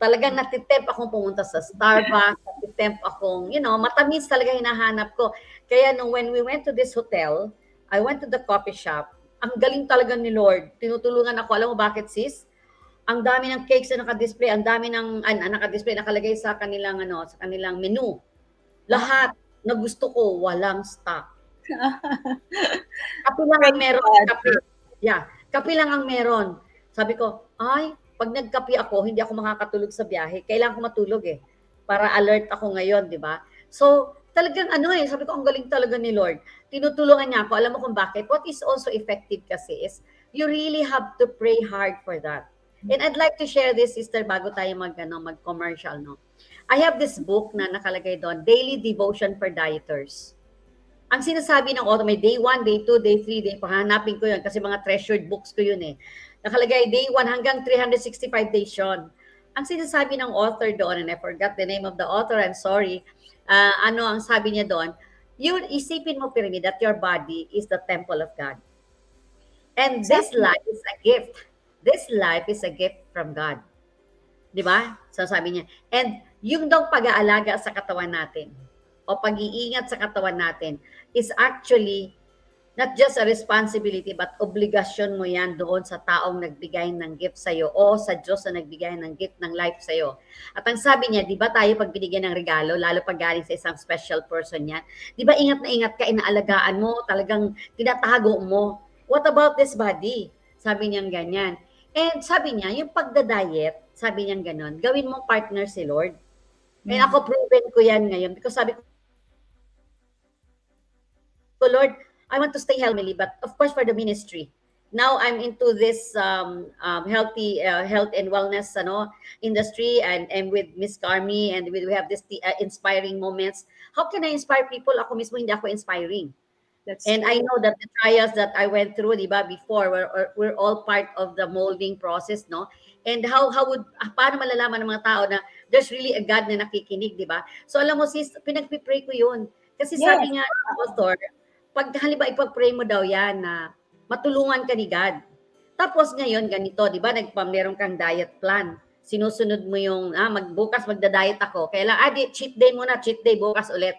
[SPEAKER 3] Talagang natitemp akong pumunta sa Starbucks, natitemp akong, you know, matamis talaga hinahanap ko. Kaya nung when we went to this hotel, I went to the coffee shop. Ang galing talaga ni Lord. Tinutulungan ako. Alam mo bakit sis? Ang dami ng cakes na naka-display, ang dami ng an, an, naka-display, nakalagay sa kanilang ano, sa kanilang menu. Lahat na gusto ko, walang stock. Kape lang ang meron. Kape. Yeah, kape lang ang meron. Sabi ko, ay, pag nagkape ako, hindi ako makakatulog sa biyahe. Kailangan ko matulog eh. Para alert ako ngayon, di ba? So, talagang ano eh, sabi ko, ang galing talaga ni Lord. Tinutulungan niya ako. Alam mo kung bakit? What is also effective kasi is, you really have to pray hard for that. And I'd like to share this, sister, bago tayo mag, ano, mag-commercial, no? I have this book na nakalagay doon, Daily Devotion for Dieters. Ang sinasabi ng author, may day 1, day 2, day 3, day 4, hanapin ko yun kasi mga treasured books ko yun eh. Nakalagay day 1 hanggang 365 days yun. Ang sinasabi ng author doon, and I forgot the name of the author, I'm sorry, uh, ano ang sabi niya doon, yun, isipin mo, Pyramid, that your body is the temple of God. And this life is a gift. This life is a gift from God. Di ba? So sabi niya. And yung daw pag-aalaga sa katawan natin o pag-iingat sa katawan natin is actually not just a responsibility but obligasyon mo yan doon sa taong nagbigay ng gift sa'yo o sa Diyos na nagbigay ng gift ng life sa'yo. At ang sabi niya, di ba tayo pag binigyan ng regalo, lalo pag galing sa isang special person yan, di ba ingat na ingat ka, inaalagaan mo, talagang tinatago mo. What about this body? Sabi niya ganyan. And sabi niya, yung pagda-diet, sabi niya ganon, gawin mo partner si Lord. And ako proven ko yan ngayon because sabi ko, "Oh, Lord, I want to stay healthy, but of course for the ministry. Now I'm into this um, um, healthy uh, health and wellness ano, industry and, and with Miss Carmi and with, we have this uh, inspiring moments. How can I inspire people? Ako mismo hindi ako inspiring.
[SPEAKER 2] That's
[SPEAKER 3] And I know that the trials that I went through, di ba, before, were, were, were all part of the molding process, no? And how how would, ah, paano malalaman ng mga tao na there's really a God na nakikinig, di ba? So alam mo sis, pinagpipray ko yun. Kasi
[SPEAKER 2] Yes.
[SPEAKER 3] sabi nga ng author, pag halimbawa ipag-pray mo daw yan na matulungan ka ni God. Tapos ngayon, ganito, di ba, nagpam, meron kang diet plan. Sinusunod mo yung, ah, magbukas magda-diet ako. Kaya lang, ah, di, cheat day muna, cheat day, bukas ulit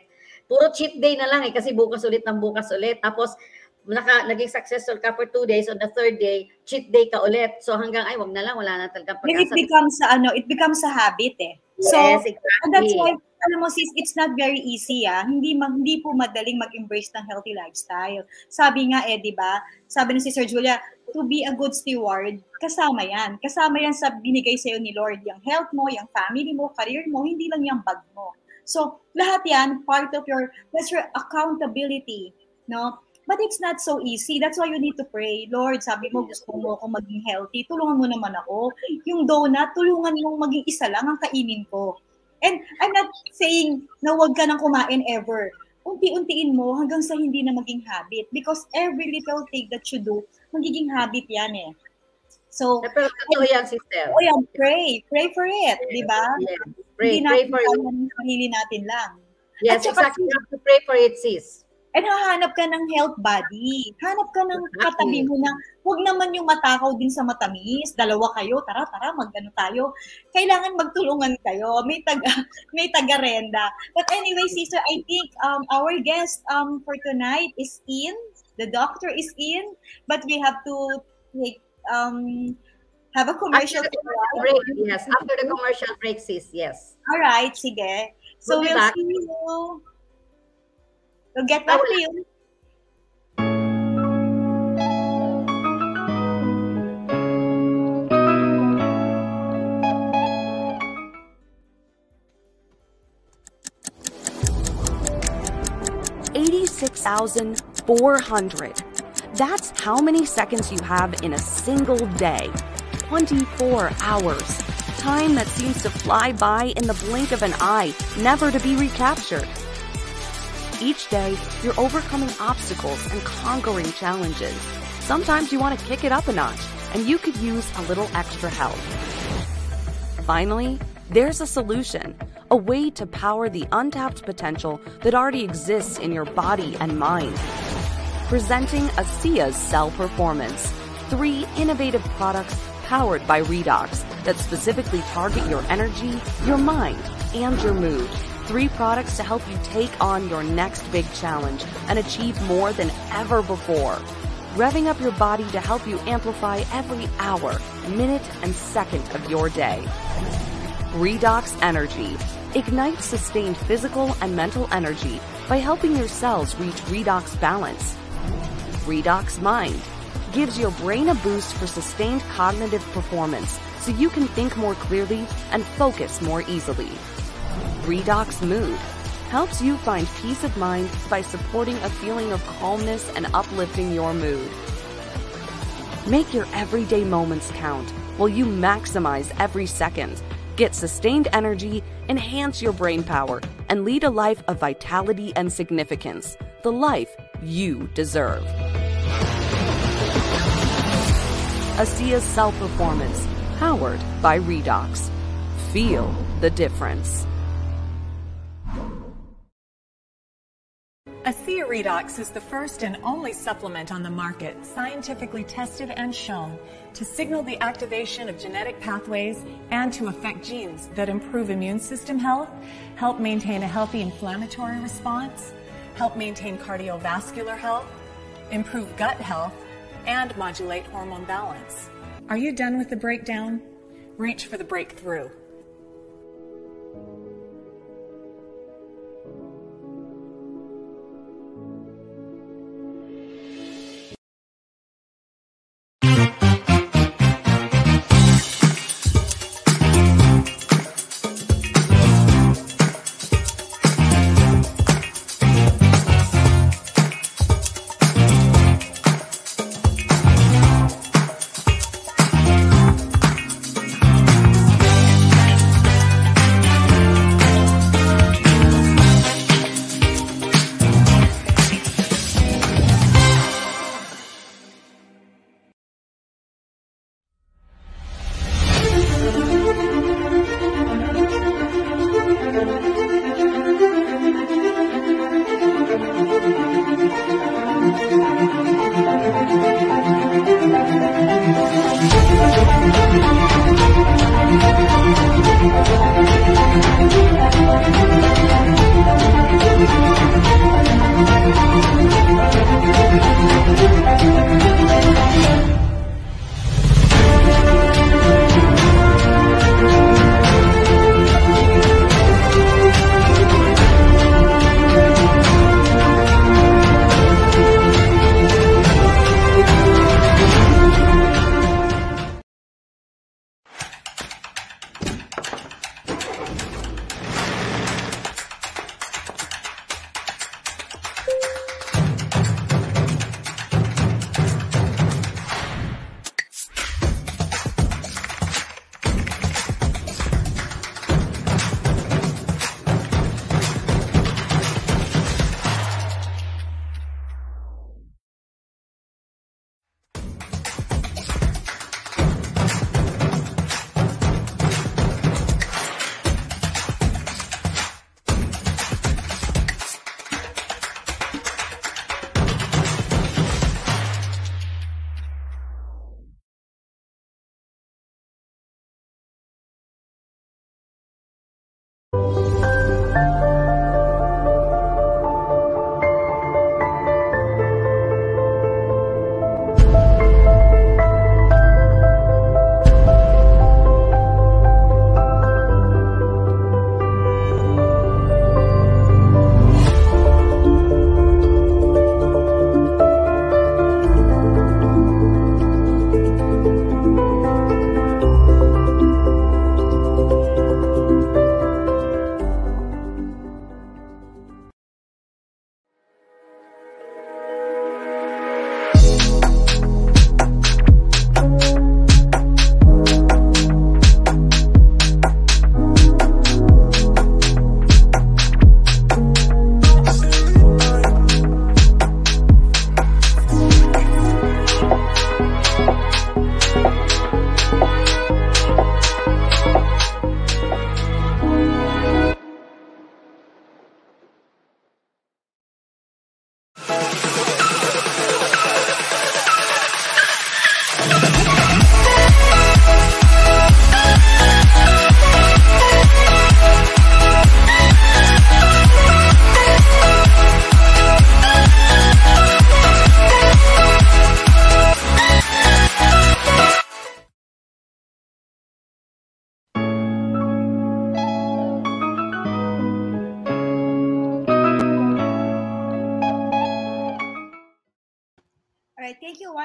[SPEAKER 3] puro cheat day na lang eh kasi bukas ulit ng bukas ulit. Tapos naka, naging successful ka for two days. On the third day, cheat day ka ulit. So hanggang ay wag na lang, wala na talagang
[SPEAKER 2] Then it
[SPEAKER 3] pag-asa.
[SPEAKER 2] becomes a, ano, it becomes a habit eh. So,
[SPEAKER 3] yes,
[SPEAKER 2] and that's
[SPEAKER 3] exactly.
[SPEAKER 2] why, alam mo sis, it's not very easy ah. Hindi, ma- hindi po madaling mag-embrace ng healthy lifestyle. Sabi nga eh, di ba? Sabi ni si Sir Julia, to be a good steward, kasama yan. Kasama yan sa binigay sa'yo ni Lord. Yung health mo, yung family mo, career mo, hindi lang yung bag mo. So, lahat yan, part of your, that's your accountability, no? But it's not so easy. That's why you need to pray. Lord, sabi mo, gusto mo akong maging healthy. Tulungan mo naman ako. Yung donut, tulungan mong maging isa lang ang kainin ko. And I'm not saying na huwag ka nang kumain ever. Unti-untiin mo hanggang sa hindi na maging habit. Because every little thing that you do, magiging habit yan eh. So,
[SPEAKER 3] Na, pero totoo yan, sister.
[SPEAKER 2] oh yan, pray. Pray for it, di ba?
[SPEAKER 3] Yes. Pray,
[SPEAKER 2] hindi
[SPEAKER 3] pray
[SPEAKER 2] natin
[SPEAKER 3] for it.
[SPEAKER 2] sarili natin lang.
[SPEAKER 3] Yes, exactly. You have to pray for it, sis.
[SPEAKER 2] Eh nahanap ka ng health body. Hanap ka ng katabi mo na, huwag naman yung matakaw din sa matamis. Dalawa kayo, tara, tara, magano tayo. Kailangan magtulungan kayo. May taga, may taga-renda. But anyway, sister, I think um, our guest um, for tonight is in. The doctor is in. But we have to take, um, have a commercial
[SPEAKER 3] After the commercial break, yes. After the commercial break, sis, yes.
[SPEAKER 2] All right, sige. So
[SPEAKER 3] We'll
[SPEAKER 2] we'll see you. We'll get back to you.
[SPEAKER 4] Eighty-six thousand four hundred. That's how many seconds you have in a single day. 24 hours. Time that seems to fly by in the blink of an eye, never to be recaptured. Each day, you're overcoming obstacles and conquering challenges. Sometimes you want to kick it up a notch, and you could use a little extra help. Finally, there's a solution, a way to power the untapped potential that already exists in your body and mind. Presenting ASEA's Cell Performance, three innovative products powered by Redox that specifically target your energy, your mind, and your mood. Three products to help you take on your next big challenge and achieve more than ever before. Revving up your body to help you amplify every hour, minute, and second of your day. Redox Energy ignites sustained physical and mental energy by helping your cells reach redox balance. Redox Mind gives your brain a boost for sustained cognitive performance so you can think more clearly and focus more easily. Redox Mood helps you find peace of mind by supporting a feeling of calmness and uplifting your mood. Make your everyday moments count while you maximize every second. Get sustained energy, enhance your brain power, and lead a life of vitality and significance. The life you deserve. ASEA's Cell Performance, powered by Redox. Feel the difference.
[SPEAKER 5] Redox is the first and only supplement on the market scientifically tested and shown to signal the activation of genetic pathways and to affect genes that improve immune system health, help maintain a healthy inflammatory response, help maintain cardiovascular health, improve gut health, and modulate hormone balance. Are you done with the breakdown? Reach for the breakthrough.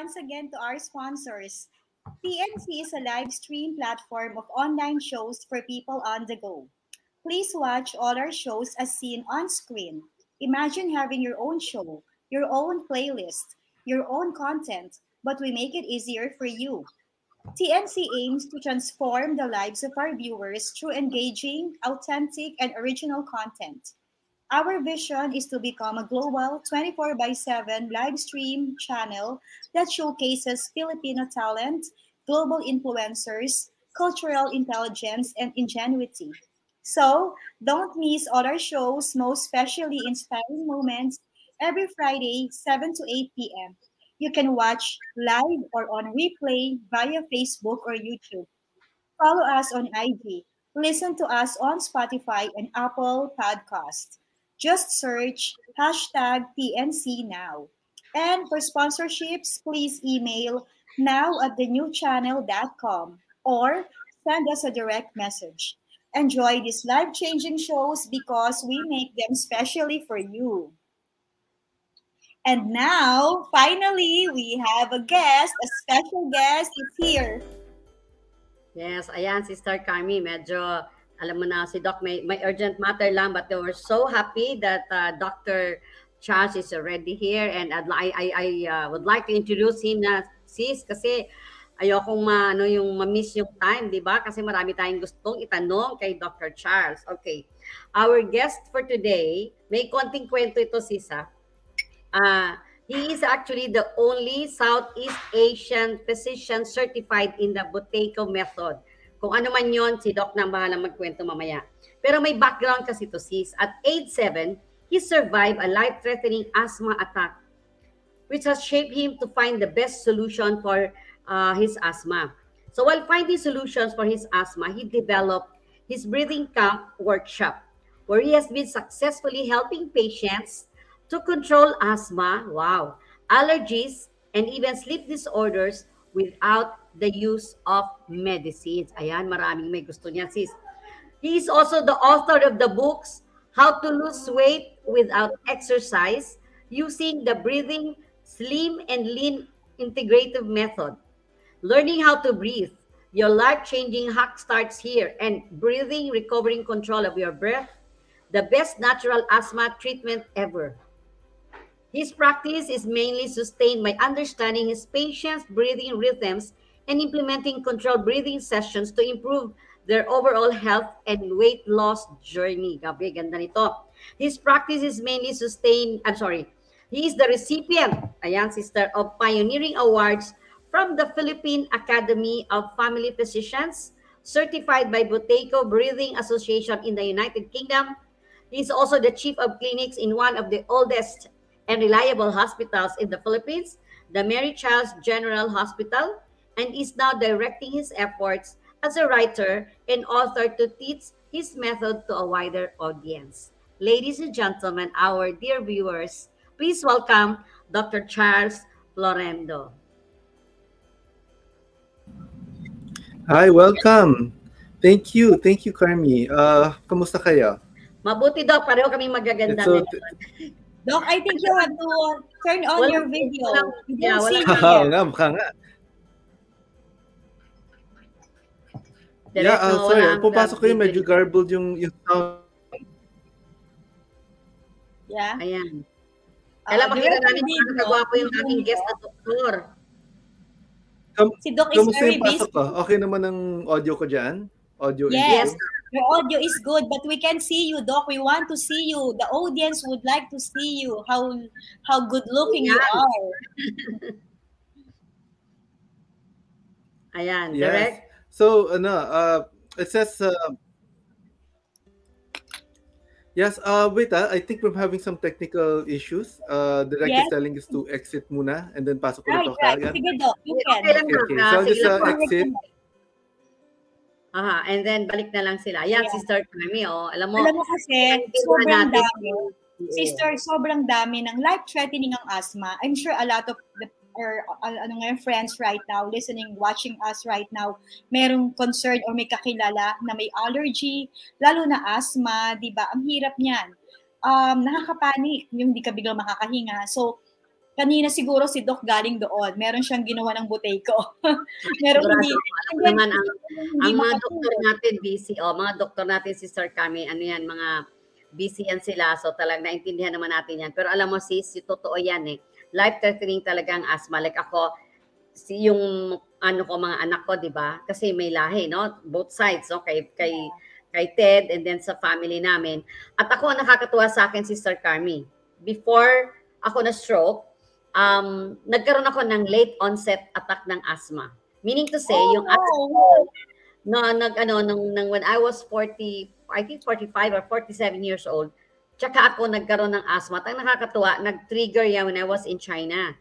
[SPEAKER 2] Once again to our sponsors. PNC is a live stream platform of online shows for people on the go. Please watch all our shows as seen on screen. Imagine having your own show, your own playlist, your own content, but we make it easier for you. TNC aims to transform the lives of our viewers through engaging, authentic, and original content. Our vision is to become a global 24 by 7 live stream channel that showcases Filipino talent, global influencers, cultural intelligence, and ingenuity. So, don't miss all our shows, most especially inspiring moments, every Friday, 7 to 8 p.m. You can watch live or on replay via Facebook or YouTube. Follow us on IG. Listen to us on Spotify and Apple Podcast. Just search hashtag PNC now. And for sponsorships, please email now at thenewchannel.com or send us a direct message. Enjoy these life changing shows because we make them specially for you. And now, finally, we have a guest, a special guest is here.
[SPEAKER 3] Yes, ayan, Sister Carmi, medyo, alam mo na si Doc, may, may urgent matter lang, but they were so happy that uh, Dr. Charles is already here and I'd, I, I, I uh, would like to introduce him na sis kasi ayokong ma, ano, yung ma-miss yung time, di ba? Kasi marami tayong gustong itanong kay Dr. Charles. Okay. Our guest for today, may konting kwento ito, sis, ha? Uh, he is actually the only Southeast Asian physician certified in the Buteco method. Kung ano man yon, si Doc na bahala magkwento mamaya. Pero may background kasi to sis. At age 7, he survived a life-threatening asthma attack which has shaped him to find the best solution for uh, his asthma. So while finding solutions for his asthma, he developed his breathing camp workshop where he has been successfully helping patients to control asthma, wow, allergies, and even sleep disorders without the use of medicines. Ayan, maraming may gusto niyan, sis. He is also the author of the books, How to Lose Weight Without Exercise, Using the Breathing Slim and Lean Integrative Method, Learning How to Breathe, Your Life-Changing Hack Starts Here, and Breathing Recovering Control of Your Breath, the best natural asthma treatment ever. His practice is mainly sustained by understanding his patients' breathing rhythms and implementing controlled breathing sessions to improve their overall health and weight loss journey. Gabi, ganda nito. His practice is mainly sustained, I'm sorry, he is the recipient, ayan sister, of pioneering awards from the Philippine Academy of Family Physicians, certified by Buteco Breathing Association in the United Kingdom. He is also the chief of clinics in one of the oldest and reliable hospitals in the Philippines, the Mary Charles General Hospital, and is now directing his efforts as a writer and author to teach his method to a wider audience. Ladies and gentlemen, our dear viewers, please welcome Dr. Charles Florendo.
[SPEAKER 6] Hi, welcome. Thank you. Thank you, Carmi. Uh, kamusta kayo?
[SPEAKER 3] Mabuti daw, pareho kami magaganda.
[SPEAKER 6] So,
[SPEAKER 2] Doc, I think you have to turn on
[SPEAKER 3] Walang-
[SPEAKER 2] your video.
[SPEAKER 3] walang-
[SPEAKER 2] We
[SPEAKER 3] yeah,
[SPEAKER 2] don't see
[SPEAKER 3] walang-
[SPEAKER 2] you
[SPEAKER 6] Oo
[SPEAKER 2] yet.
[SPEAKER 6] nga, mukha nga.
[SPEAKER 3] Direct,
[SPEAKER 6] yeah, uh, sorry.
[SPEAKER 3] walang
[SPEAKER 6] Pupasok ko yung medyo garbled yung, yung sound.
[SPEAKER 2] Yeah.
[SPEAKER 3] Ayan.
[SPEAKER 2] Uh,
[SPEAKER 3] Kailan makita
[SPEAKER 2] direct
[SPEAKER 3] namin kung kagwapo yung aking guest na doktor.
[SPEAKER 2] Si Doc is very busy.
[SPEAKER 6] ko? Okay naman ang audio ko dyan? Audio
[SPEAKER 2] Yes.
[SPEAKER 6] video?
[SPEAKER 2] Your audio is good, but we can see you, Doc. We want to see you. The audience would like to see you. How how good looking you
[SPEAKER 3] Yan.
[SPEAKER 2] are.
[SPEAKER 3] Ayan,
[SPEAKER 6] Yes.
[SPEAKER 3] direct.
[SPEAKER 6] So, ano, uh, it says, uh, yes, uh, wait, ah, I think we're having some technical issues. Uh, direct
[SPEAKER 2] Yes.
[SPEAKER 6] is telling us to exit muna and then pasok
[SPEAKER 2] Right,
[SPEAKER 6] ulit ako
[SPEAKER 2] right.
[SPEAKER 6] kagad.
[SPEAKER 2] Sige, Doc. You
[SPEAKER 3] Okay
[SPEAKER 2] can.
[SPEAKER 6] Okay, okay.
[SPEAKER 3] Ah,
[SPEAKER 6] So, I'll just uh, exit.
[SPEAKER 3] Aha, and then balik na lang sila. Ayan,
[SPEAKER 2] Yeah.
[SPEAKER 3] Sister Carmi, oh. Alam mo,
[SPEAKER 2] Alam mo kasi, sobrang dami.
[SPEAKER 3] Oo.
[SPEAKER 2] Sister, sobrang dami ng life-threatening ang asthma. I'm sure a lot of the or uh, ano ngayon, friends right now, listening, watching us right now, merong concern or may kakilala na may allergy, lalo na asthma, di ba? Ang hirap niyan. Um, nakakapanik, yung hindi ka biglang makakahinga. So, kanina siguro si Doc galing doon. Meron siyang ginawa ng buteyko. Meron
[SPEAKER 3] Sigurado,
[SPEAKER 2] hindi,
[SPEAKER 3] ko naman ang, ang mga doktor natin busy, oh, mga doktor natin si Sir Kami, ano yan, mga busy yan sila. So talagang naintindihan naman natin yan. Pero alam mo sis, si totoo yan eh. Life-threatening talaga ang asthma. Like ako, si yung ano ko mga anak ko, 'di ba? Kasi may lahi, no? Both sides, no? Kay kay kay Ted and then sa family namin. At ako nakakatuwa sa akin si Sir Carmi. Before ako na stroke, um nagkaroon ako ng late onset attack ng asthma. Meaning to say, yung asthma
[SPEAKER 2] Oh,
[SPEAKER 3] na nag ano nung, nung when I was 40, I think 45 or 47 years old, tsaka ako nagkaroon ng asthma. At ang nakakatuwa, nag-trigger yan when I was in China.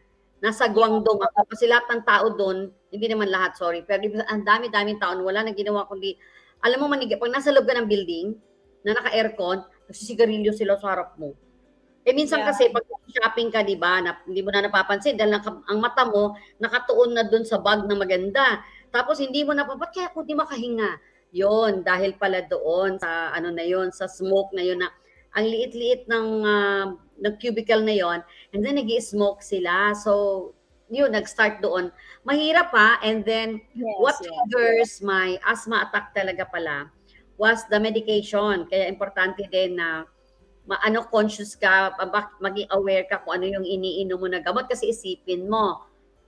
[SPEAKER 3] Nasa Guangdong ako kasi lahat ng tao doon, hindi naman lahat, sorry, pero ang dami-daming taon, wala nang ginawa kundi, alam mo manigi, pag nasa loob ka ng building, na naka-aircon, nagsisigarilyo sila sa harap mo. Eh minsan
[SPEAKER 2] Yeah.
[SPEAKER 3] kasi pag shopping ka, di ba, na, hindi mo na napapansin dahil naka- ang mata mo nakatuon na doon sa bag na maganda. Tapos hindi mo napapat, kaya ako di makahinga. Yon dahil pala doon sa ano na yon sa smoke na yon na ang liit-liit ng ah, ng cubicle na yon and then nag smoke sila. So yun, nag-start doon. Mahirap pa and then
[SPEAKER 2] yes,
[SPEAKER 3] what
[SPEAKER 2] yes.
[SPEAKER 3] triggers my asthma attack talaga pala was the medication. Kaya importante din na maano conscious ka, bak- maging aware ka kung ano yung iniinom mo na gamot kasi isipin mo.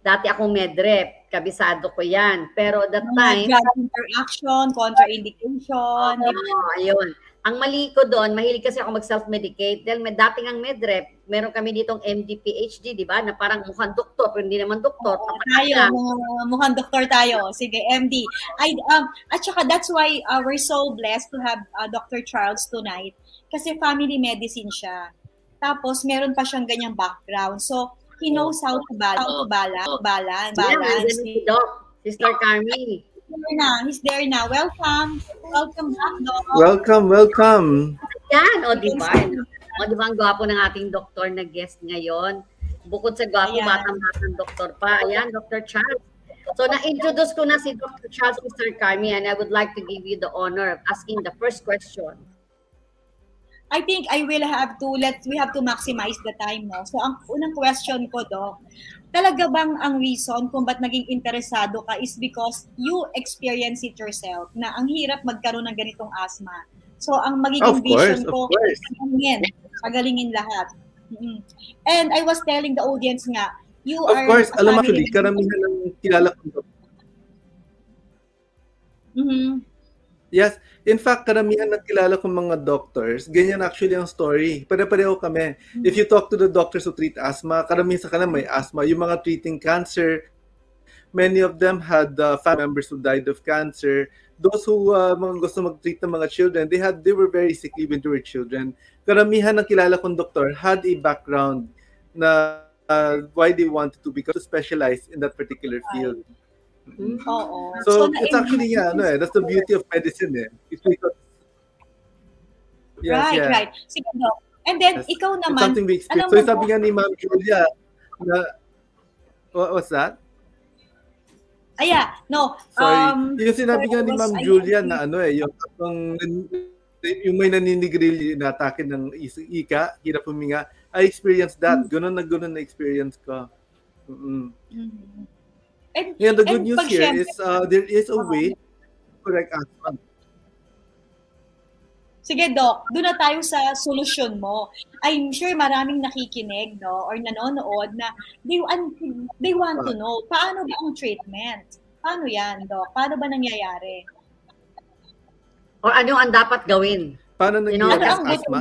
[SPEAKER 3] Dati akong medrep, kabisado ko yan. Pero that
[SPEAKER 2] Mga
[SPEAKER 3] time,
[SPEAKER 2] drug interaction, contraindication.
[SPEAKER 3] Oo, ayun. Ang mali ko doon, mahilig kasi ako mag-self-medicate dahil may dating ang medrep, meron kami ditong MD, PhD, di ba? Na parang mukhang doktor, pero hindi naman doktor. Tapat
[SPEAKER 2] tayo, mga mukhang doktor tayo. Sige, MD. I, um, at saka that's why uh, we're so blessed to have uh, Dr. Charles tonight kasi family medicine siya. Tapos, meron pa siyang ganyang background. So, he knows how to balance, how to balance, balance,
[SPEAKER 3] Yeah,
[SPEAKER 2] balance.
[SPEAKER 3] andyan si Doc, Sister Carmi.
[SPEAKER 2] He's there na. He's there na. Welcome. Welcome back, Doc.
[SPEAKER 6] Welcome, welcome.
[SPEAKER 3] Yan, o di ba? O di ba ang gwapo ng ating doktor na guest ngayon? Bukod sa gwapo, batang-batang doktor pa. Ayan, Dr. Charles. So, na-introduce ko na si Dr. Charles Mr. Carmi and I would like to give you the honor of asking the first question.
[SPEAKER 2] I think I will have to let we have to maximize the time no. So ang unang question ko do, talaga bang ang reason kung ba't naging interesado ka is because you experience it yourself na ang hirap magkaroon ng ganitong asthma. So ang magiging
[SPEAKER 6] Of course,
[SPEAKER 2] vision
[SPEAKER 6] of
[SPEAKER 2] ko
[SPEAKER 6] course.
[SPEAKER 2] pagalingin, pagalingin lahat. Mhm. And I was telling the audience nga, you
[SPEAKER 6] Of
[SPEAKER 2] are
[SPEAKER 6] course,
[SPEAKER 2] a
[SPEAKER 6] alam mo actually, karamihan ng kilala ko.
[SPEAKER 2] Mhm.
[SPEAKER 6] Yes, in fact, karamihan ng kilala kong mga doctors, ganyan actually ang story. Pare-pareho kami. If you talk to the doctors who treat asthma, karamihan sa kanila may asthma. Yung mga treating cancer, many of them had uh, family members who died of cancer. Those who uh, mga gusto mag-treat ng mga children, they had they were very sickly when they were children. Karamihan ng kilala kong doktor had a background na uh, why they wanted to become to specialize in that particular field. Mhm.
[SPEAKER 2] Oo.
[SPEAKER 6] So,
[SPEAKER 2] na-
[SPEAKER 6] it's actually yeah, no, eh, that's the beauty of medicine eh. It's because Yes,
[SPEAKER 2] right,
[SPEAKER 6] yeah.
[SPEAKER 2] right. Sige, Doc. And then,
[SPEAKER 6] Yes.
[SPEAKER 2] ikaw
[SPEAKER 6] It's
[SPEAKER 2] naman,
[SPEAKER 6] something we experience.
[SPEAKER 2] alam
[SPEAKER 6] So sabi nga ni Ma'am Julia na what, what's that?
[SPEAKER 2] aya, no.
[SPEAKER 6] Sorry.
[SPEAKER 2] Um,
[SPEAKER 6] yung sinabi nga ni
[SPEAKER 2] was-
[SPEAKER 6] Ma'am Julia na ano eh, yung, yung, yung may naninigrilyo na atake ng ika, hirap huminga. I experienced that.
[SPEAKER 2] Hmm.
[SPEAKER 6] Ganun na ganun na experience ko. Mm-mm.
[SPEAKER 2] Mhm. And,
[SPEAKER 6] Yeah, the good
[SPEAKER 2] And
[SPEAKER 6] news
[SPEAKER 2] pag
[SPEAKER 6] here
[SPEAKER 2] syempre-
[SPEAKER 6] is uh, there is a way to correct asthma.
[SPEAKER 2] sige, Doc, doon na tayo sa solusyon mo. I'm sure maraming nakikinig, no, or nanonood na they, want, they want to know, paano ba ang treatment? Paano yan, Doc? Paano ba nangyayari?
[SPEAKER 3] Or ano ang dapat gawin?
[SPEAKER 6] Paano
[SPEAKER 3] You know,
[SPEAKER 6] nangyayari ang asthma?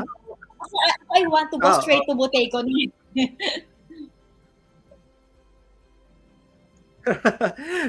[SPEAKER 2] I, I want to go
[SPEAKER 6] Ah,
[SPEAKER 2] straight to Buteyko.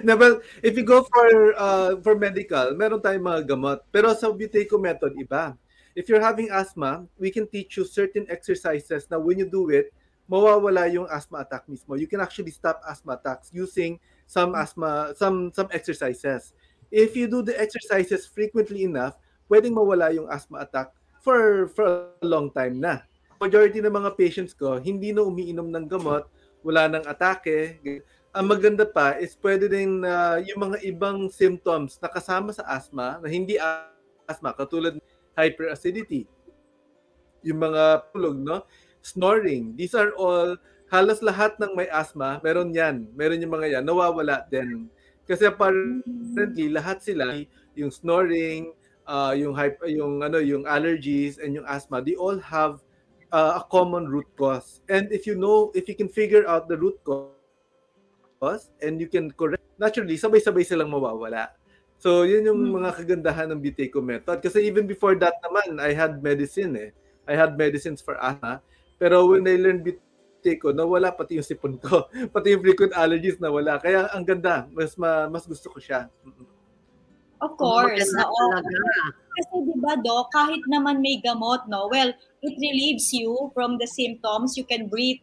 [SPEAKER 6] na well, if you go for uh, for medical, meron tayong mga gamot. Pero sa Buteco method, iba. If you're having asthma, we can teach you certain exercises na when you do it, mawawala yung asthma attack mismo. You can actually stop asthma attacks using some asthma, some some exercises. If you do the exercises frequently enough, pwedeng mawala yung asthma attack for for a long time na. Majority ng mga patients ko, hindi na umiinom ng gamot, wala nang atake, ang maganda pa is pwede din na yung mga ibang symptoms na kasama sa asthma na hindi asthma katulad ng hyperacidity yung mga tulog no snoring these are all halos lahat ng may asthma, meron yan. Meron yung mga yan, nawawala din. Kasi apparently, lahat sila, yung snoring, uh, yung, hype, yung, ano, yung allergies, and yung asthma, they all have uh, a common root cause. And if you know, if you can figure out the root cause, and you can correct, naturally, sabay-sabay silang mawawala. So, yun yung mga kagandahan ng Biteco method. Kasi even before that naman, I had medicine eh. I had medicines for asthma. Pero when I learned Biteco, nawala pati yung sipon ko. pati yung frequent allergies nawala. Kaya ang ganda. Mas ma, mas gusto ko siya.
[SPEAKER 2] Of course. Oo. Kasi di ba, Doc, kahit naman may gamot, no? Well, it relieves you from the symptoms. You can breathe,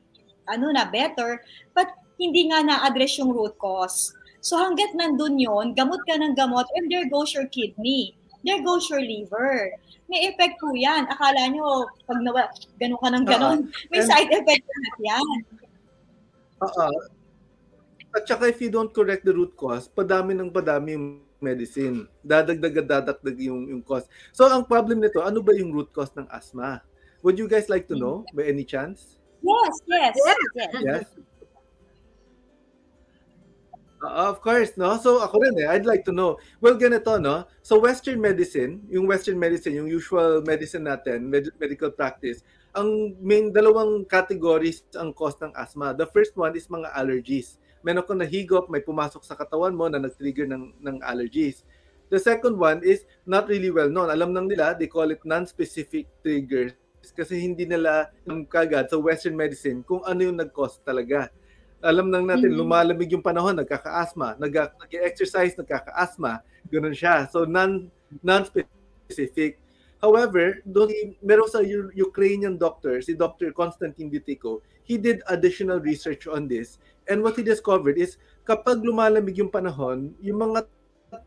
[SPEAKER 2] ano na, better. But hindi nga na-address yung root cause. So hanggat nandun yon, gamot ka ng gamot, and there goes your kidney. There goes your liver. May effect po yan. Akala nyo, pag nawa, ganun ka ng ganun, may
[SPEAKER 6] And-
[SPEAKER 2] side effect lahat yan.
[SPEAKER 6] Oo. At saka if you don't correct the root cause, padami ng padami yung medicine. Dadagdag at dadagdag yung, yung cause. So ang problem nito, ano ba yung root cause ng asthma? Would you guys like to know by any chance?
[SPEAKER 2] Yes, yes,
[SPEAKER 3] Yes.
[SPEAKER 2] yes.
[SPEAKER 6] Yes. Uh, of course, no? So ako rin eh, I'd like to know. Well, ganito, no? So Western medicine, yung Western medicine, yung usual medicine natin, med- medical practice, ang main dalawang categories ang cause ng asthma. The first one is mga allergies. Meron kang nahigop, may pumasok sa katawan mo na nag-trigger ng, ng allergies. The second one is not really well known. Alam nang nila, they call it non-specific triggers kasi hindi nila kagad sa Western medicine kung ano yung nag-cause talaga. Alam nang natin,
[SPEAKER 2] Mhm.
[SPEAKER 6] lumalamig yung panahon, nagkaka-asthma. Nag- Nag-exercise, nagkaka-asthma. Ganun siya. So, non, non-specific. However, doon, meron sa Ukrainian doctor, si Dr. Konstantin Butiko, he did additional research on this. And what he discovered is, kapag lumalamig yung panahon, yung mga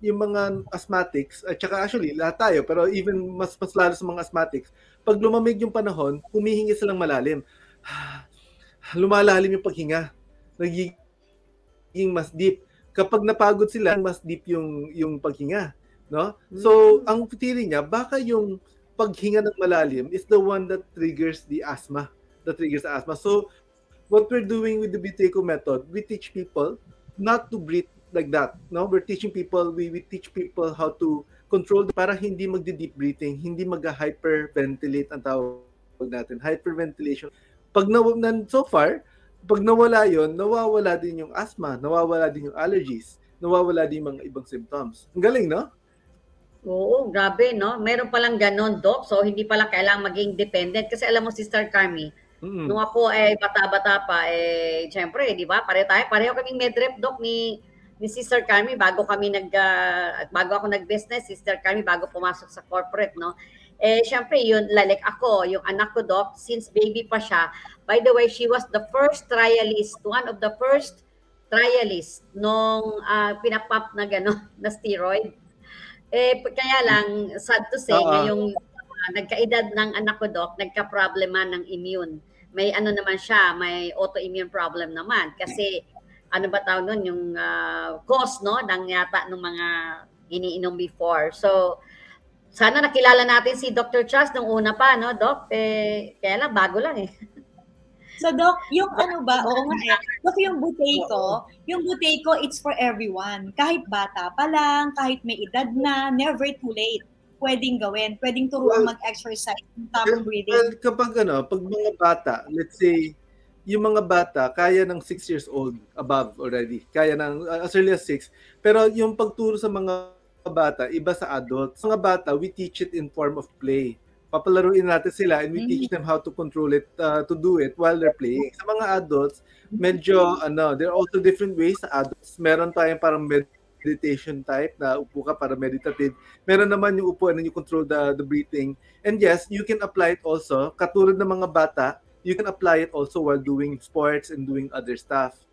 [SPEAKER 6] yung mga asthmatics, at saka actually, lahat tayo, pero even mas, mas lalo sa mga asthmatics, pag lumamig yung panahon, humihingi silang malalim. Lumalalim yung paghinga. Nagiging mas deep. Kapag napagod sila, mas deep yung, yung paghinga. No? So, ang theory niya, baka yung paghinga ng malalim is the one that triggers the asthma. That triggers the asthma. So, what we're doing with the Biteco method, we teach people not to breathe like that. No, we're teaching people, we, we teach people how to control para hindi magdi-deep breathing, hindi mag-hyperventilate ang tawag natin. Hyperventilation. Pag na, nan, so far, pag nawala yon, nawawala din yung asthma, nawawala din yung allergies, nawawala din yung mga ibang symptoms. Ang galing, no?
[SPEAKER 3] Oo, grabe, no? Meron palang ganon, Doc. So, hindi pala kailangang maging dependent. Kasi alam mo, Sister Carmi,
[SPEAKER 6] Mm-mm.
[SPEAKER 3] nung ako eh bata-bata pa, eh, syempre, di ba? Pareho tayo, pareho kaming medrep, Doc, ni ni Sister Carmi bago kami nag ah, bago ako nag-business Sister Carmi bago pumasok sa corporate no eh syempre yun like ako yung anak ko doc since baby pa siya by the way she was the first trialist one of the first trialist nung ah, pinapap na gano na steroid eh kaya lang sad to say
[SPEAKER 6] Oo.
[SPEAKER 3] ngayong ah, nagkaedad ng anak ko doc nagka-problema ng immune may ano naman siya may autoimmune problem naman kasi ano ba tawag nun, yung ah, cause, no, ng yata ng mga iniinom before. So, sana nakilala natin si Dr. Charles nung una pa, no, Doc? Eh, kaya lang, bago lang eh.
[SPEAKER 2] So, Doc, yung ano ba, oo nga eh, Doc, yung Buteyko, yung Buteyko, it's for everyone. Kahit bata pa lang, kahit may edad na, never too late. Pwedeng gawin. Pwedeng turuan
[SPEAKER 6] Well,
[SPEAKER 2] mag-exercise, yung tamang breathing.
[SPEAKER 6] Well, kapag ano, pag mga bata, let's say, yung mga bata, kaya ng 6 years old above already. Kaya ng uh, as early as 6. Pero yung pagturo sa mga bata, iba sa adults. Sa mga bata, we teach it in form of play. Papalaruin natin sila and we teach them how to control it, uh, to do it while they're playing. Sa mga adults, medyo, ano, there are also different ways sa adults. Meron tayong parang meditation type na upo ka para meditative. Meron naman yung upo and you control the, the breathing. And yes, you can apply it also. Katulad ng mga bata, you can apply it also while doing sports and doing other stuff.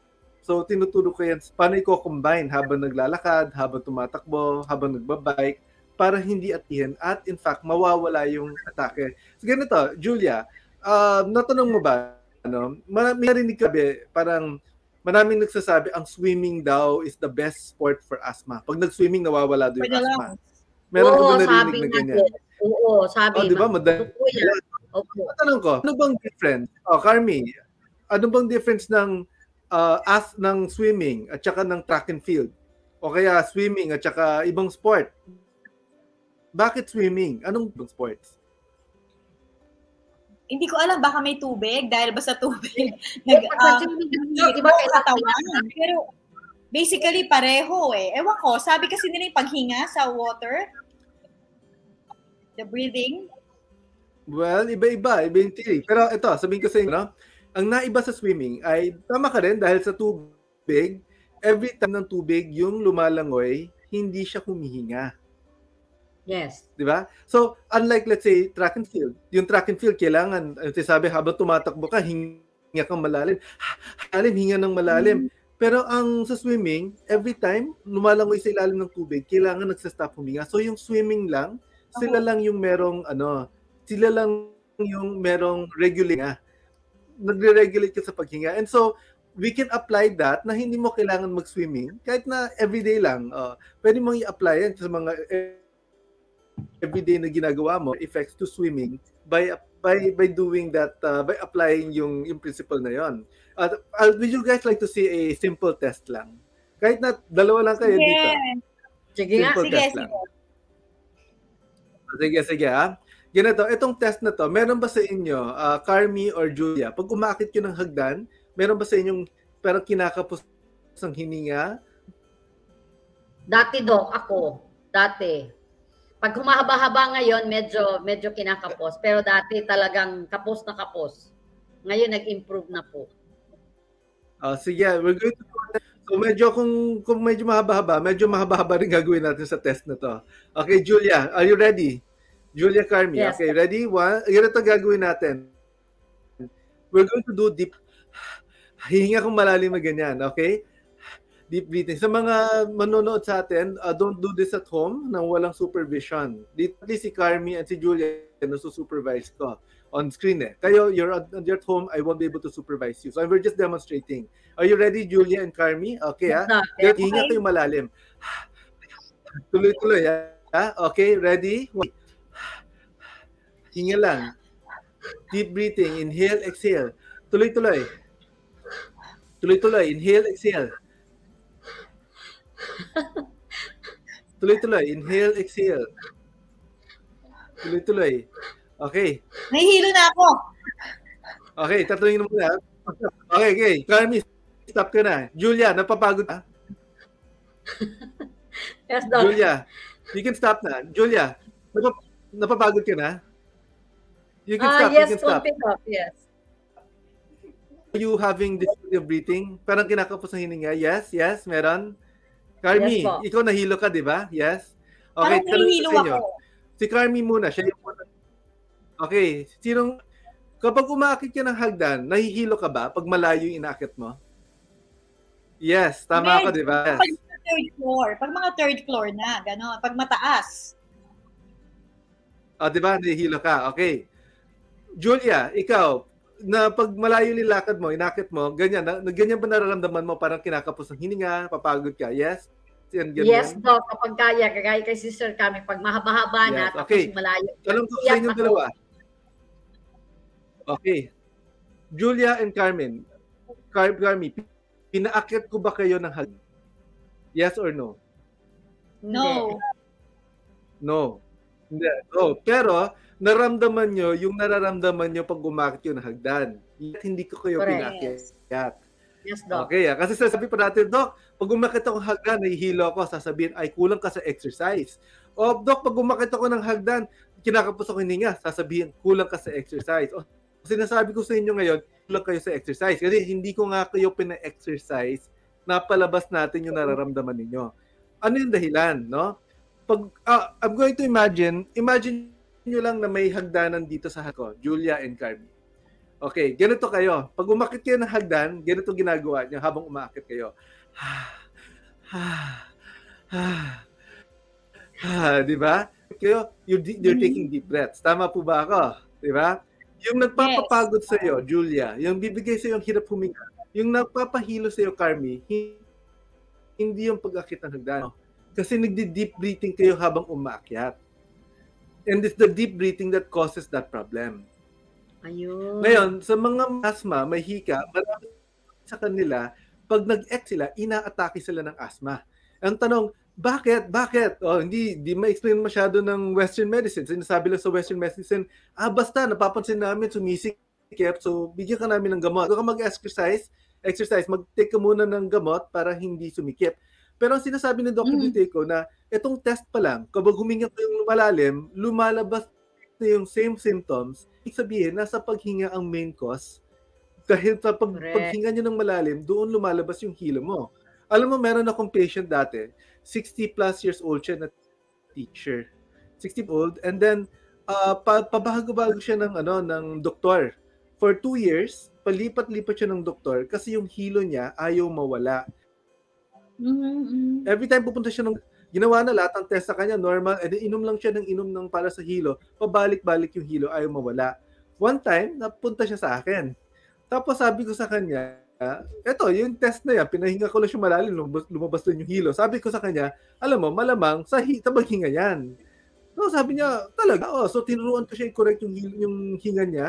[SPEAKER 6] So, tinuturo ko yan, paano i-combine habang naglalakad, habang tumatakbo, habang nagbabike, para hindi atihin at in fact, mawawala yung atake. So, ganito, Julia, uh, natanong mo ba, ano, marami narinig ka ba, parang maraming nagsasabi ang swimming daw is the best sport for asthma. Pag nag-swimming, nawawala daw yung
[SPEAKER 2] Pwede
[SPEAKER 6] asthma.
[SPEAKER 2] lang.
[SPEAKER 6] Meron ka ba
[SPEAKER 3] Oo,
[SPEAKER 6] narinig
[SPEAKER 3] sabi
[SPEAKER 6] na ganyan?
[SPEAKER 3] din. Oo, sabi.
[SPEAKER 6] Oh, di ba?
[SPEAKER 3] ma-
[SPEAKER 6] Madali.
[SPEAKER 3] Opo.
[SPEAKER 6] Tanong ko, ano bang difference? Oh, Carmi, ano bang difference ng uh, as ng swimming at saka ng track and field? O kaya swimming at saka ibang sport? Bakit swimming? Anong ibang sports?
[SPEAKER 2] Hindi ko alam, baka may tubig dahil ba sa tubig nag um,
[SPEAKER 3] di ba kailangan
[SPEAKER 2] katawan. Pero basically pareho eh. Ewan ko, sabi kasi nila yung paghinga sa water, the breathing,
[SPEAKER 6] Well, iba-iba, iba yung theory. Pero ito, sabihin ko sa inyo, no? Ang naiba sa swimming ay tama ka rin dahil sa tubig, every time ng tubig yung lumalangoy, hindi siya humihinga.
[SPEAKER 3] Yes.
[SPEAKER 6] Di ba? So, unlike let's say track and field, yung track and field kailangan, ano sabi habang tumatakbo ka, hinga kang malalim. Malalim, hinga ng malalim. Pero ang sa swimming, every time lumalangoy sa ilalim ng tubig, kailangan nagsa-stop huminga. So yung swimming lang, sila lang yung merong ano, sila lang yung merong regulating nga. Nagre-regulate ka sa paghinga. And so, we can apply that na hindi mo kailangan mag-swimming kahit na everyday lang. Uh, pwede mong i-apply yan sa mga everyday na ginagawa mo effects to swimming by by by doing that uh, by applying yung yung principle na yon. Uh, uh, would you guys like to see a simple test lang? Kahit na dalawa lang kayo dito.
[SPEAKER 2] Yeah.
[SPEAKER 3] Sige nga.
[SPEAKER 6] Simple
[SPEAKER 2] Sige,
[SPEAKER 6] test
[SPEAKER 2] sige.
[SPEAKER 6] lang. Sige, sige ha. Ganito, itong test na to, meron ba sa inyo, uh, Carmi or Julia, pag umakit yun ng hagdan, meron ba sa inyong pero kinakapos ng hininga?
[SPEAKER 3] Dati, Doc, ako. Dati. Pag humahaba-haba ngayon, medyo medyo kinakapos. Pero dati talagang kapos na kapos. Ngayon, nag-improve na po.
[SPEAKER 6] Uh, sige, we're going to So medyo kung kung medyo mahaba-haba, medyo mahaba-haba rin gagawin natin sa test na to. Okay, Julia, are you ready? Julia Carmi,
[SPEAKER 3] Yes.
[SPEAKER 6] okay, ready? One, ganito gagawin natin. We're going to do deep hihinga kung malalim na ganyan, okay? Deep breathing. Sa mga manonood sa atin, uh, don't do this at home nang walang supervision. Dito si Carmi at si Julia na supervise ko on screen eh. Kayo, you're at, you're at home, I won't be able to supervise you. So we're just demonstrating. Are you ready, Julia and Carmi? Okay, ah.
[SPEAKER 3] Dati.
[SPEAKER 6] Hihinga kayo malalim. Tuloy-tuloy, ha? Okay, ready? Hinga lang. Deep breathing. Inhale, exhale. Tuloy-tuloy. Tuloy-tuloy. Inhale, exhale. Tuloy-tuloy. Inhale, exhale. Tuloy-tuloy. Okay.
[SPEAKER 2] Nahihilo na ako.
[SPEAKER 6] Okay, tatanungin mo muna. Okay, okay. Carmi, stop ka na. Julia, napapagod ka?
[SPEAKER 3] Yes, Doc.
[SPEAKER 6] Julia, you can stop na. Julia, napap- napapagod ka na? You can
[SPEAKER 3] Ah,
[SPEAKER 6] stop,
[SPEAKER 3] yes,
[SPEAKER 6] you can stop.
[SPEAKER 3] Doc. Yes.
[SPEAKER 6] Are you having difficulty of breathing? Parang kinakapos ng hininga? Yes, yes, meron. Carmi,
[SPEAKER 3] Yes po.
[SPEAKER 6] ikaw nahilo ka, di ba? Yes? Okay,
[SPEAKER 2] Parang
[SPEAKER 6] inyo.
[SPEAKER 2] ako.
[SPEAKER 6] Si Carmi muna, siya yung muna. Okay, sinong, kapag umakit ka ng hagdan, nahihilo ka ba pag malayo yung inakit mo? Yes, tama
[SPEAKER 2] Hindi.
[SPEAKER 6] ka, di ba? Yes.
[SPEAKER 2] Pag third floor, pag mga third floor na, gano'n. Pag mataas.
[SPEAKER 6] Ah, di ba? Nahihilo ka. Okay. Julia, ikaw, na pag malayo nilakad mo, inakit mo, ganyan, na, na- ganyan ba nararamdaman mo? Parang kinakapos ng hininga, papagod ka? Yes? Yan, ganyan?
[SPEAKER 3] Yes, Doc. Kapag kaya, kagaya kay Sister kami, pag mahaba-haba na,
[SPEAKER 6] Yes,
[SPEAKER 3] tapos
[SPEAKER 6] okay.
[SPEAKER 3] malayo.
[SPEAKER 6] Tanong ko sa inyong dalawa. Okay. Julia and Carmen, Car Carmi, pinaakit ko ba kayo ng hag? Yes or no?
[SPEAKER 2] No.
[SPEAKER 6] No. Hindi. No. Pero, naramdaman nyo yung nararamdaman nyo pag umakit yung hagdan. Yet, hindi ko kayo
[SPEAKER 3] Correct.
[SPEAKER 6] pinakit.
[SPEAKER 3] Yes, Doc.
[SPEAKER 6] Okay, ah. kasi sasabi pa natin, Doc, pag umakit ako ng hagdan, nahihilo ako, sasabihin, ay, kulang ka sa exercise. O, Doc, pag umakit ako ng hagdan, kinakapos ako hininga, sasabihin, kulang ka sa exercise. O, sinasabi ko sa inyo ngayon, kulang kayo sa exercise. Kasi hindi ko nga kayo pina-exercise, napalabas natin yung nararamdaman ninyo. Ano yung dahilan, no? Pag, ah, I'm going to imagine, imagine nyo lang na may hagdanan dito sa hako, Julia and Carmi. Okay, ganito kayo. Pag umakit kayo ng hagdan, ganito ginagawa niyo habang umakit kayo. di ba? Kayo, you're, you're taking deep breaths. Tama po ba ako? Di ba? Yung nagpapapagod sa iyo, Julia, yung bibigay sa iyo yung hirap huminga, yung nagpapahilo sa iyo, Carmi, hi- hindi yung pag-akit ng hagdan. Kasi nagdi-deep breathing kayo habang umakyat. And it's the deep breathing that causes that problem.
[SPEAKER 3] Ayun.
[SPEAKER 6] Ngayon, sa mga asthma, may hika, marami sa kanila, pag nag-ex sila, ina-atake sila ng asthma. Ang tanong, bakit? Bakit? Oh, hindi di ma-explain masyado ng Western medicine. Sinasabi lang sa Western medicine, ah basta napapansin namin sumisikip, so bigyan ka namin ng gamot. Kung ka mag-exercise, exercise, mag-take ka muna ng gamot para hindi sumikip. Pero ang sinasabi ni Dr.
[SPEAKER 2] Mm.
[SPEAKER 6] Na itong test pa lang, kapag huminga ko yung malalim, lumalabas na yung same symptoms, ibig sabihin, nasa paghinga ang main cause. Dahil sa pag,
[SPEAKER 3] Correct.
[SPEAKER 6] paghinga niya ng malalim, doon lumalabas yung hilo mo. Alam mo, meron akong patient dati, 60 plus years old siya na teacher. 60 old, and then, uh, pa, pabago-bago siya ng, ano, ng doktor. For two years, palipat-lipat siya ng doktor kasi yung hilo niya ayaw mawala.
[SPEAKER 2] Mhm.
[SPEAKER 6] Every time pupunta siya ng ginawa na lahat ng test sa kanya, normal, and then inom lang siya ng inom ng para sa hilo, pabalik-balik yung hilo, ayaw mawala. One time, napunta siya sa akin. Tapos sabi ko sa kanya, eto, yung test na yan, pinahinga ko lang siya malalim, lumabas, lumabas din yung hilo. Sabi ko sa kanya, alam mo, malamang sa hi- tabang yan. No, sabi niya, talaga, oh, so tinuruan ko siya i-correct yung, yung hinga niya,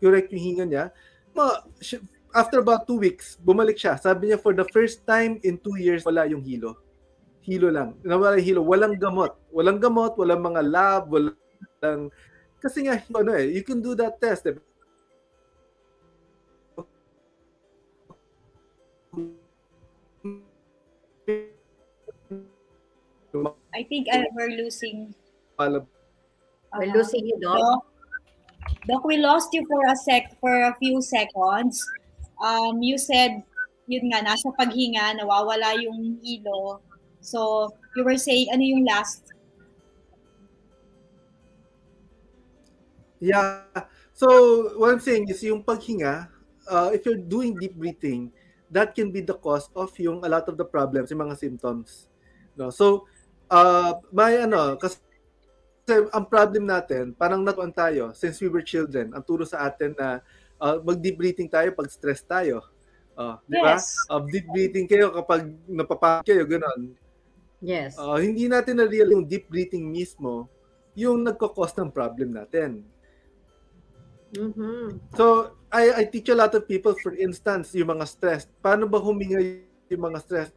[SPEAKER 6] correct yung hinga niya. Ma, after about two weeks, bumalik siya. Sabi niya, for the first time in two years, wala yung hilo. Hilo lang. Nawala yung hilo. Walang gamot. Walang gamot, walang mga lab, walang... Kasi nga, ano eh, you can do that test. Eh.
[SPEAKER 2] I think I, we're losing.
[SPEAKER 6] Malab-
[SPEAKER 3] We're
[SPEAKER 2] uh,
[SPEAKER 3] losing you. Doc,
[SPEAKER 2] Doc, we lost you for a sec for a few seconds. Um, you said, yun nga, nasa paghinga, nawawala yung hilo. So, you were saying, ano yung last?
[SPEAKER 6] Yeah. So, what I'm saying is yung paghinga, uh, if you're doing deep breathing, that can be the cause of yung a lot of the problems, yung mga symptoms. No? So, uh, may ano, kasi ang problem natin, parang natuan tayo since we were children. Ang turo sa atin na uh, mag-deep breathing tayo pag stress tayo. Uh, di ba?
[SPEAKER 2] Yes.
[SPEAKER 6] Uh, deep breathing kayo kapag napapagod kayo, gano'n.
[SPEAKER 3] Yes.
[SPEAKER 6] Uh, hindi natin na-real yung deep breathing mismo yung nagkakos ng problem natin.
[SPEAKER 3] Mhm.
[SPEAKER 6] So, I, I teach a lot of people, for instance, yung mga stress. Paano ba huminga yung mga stress?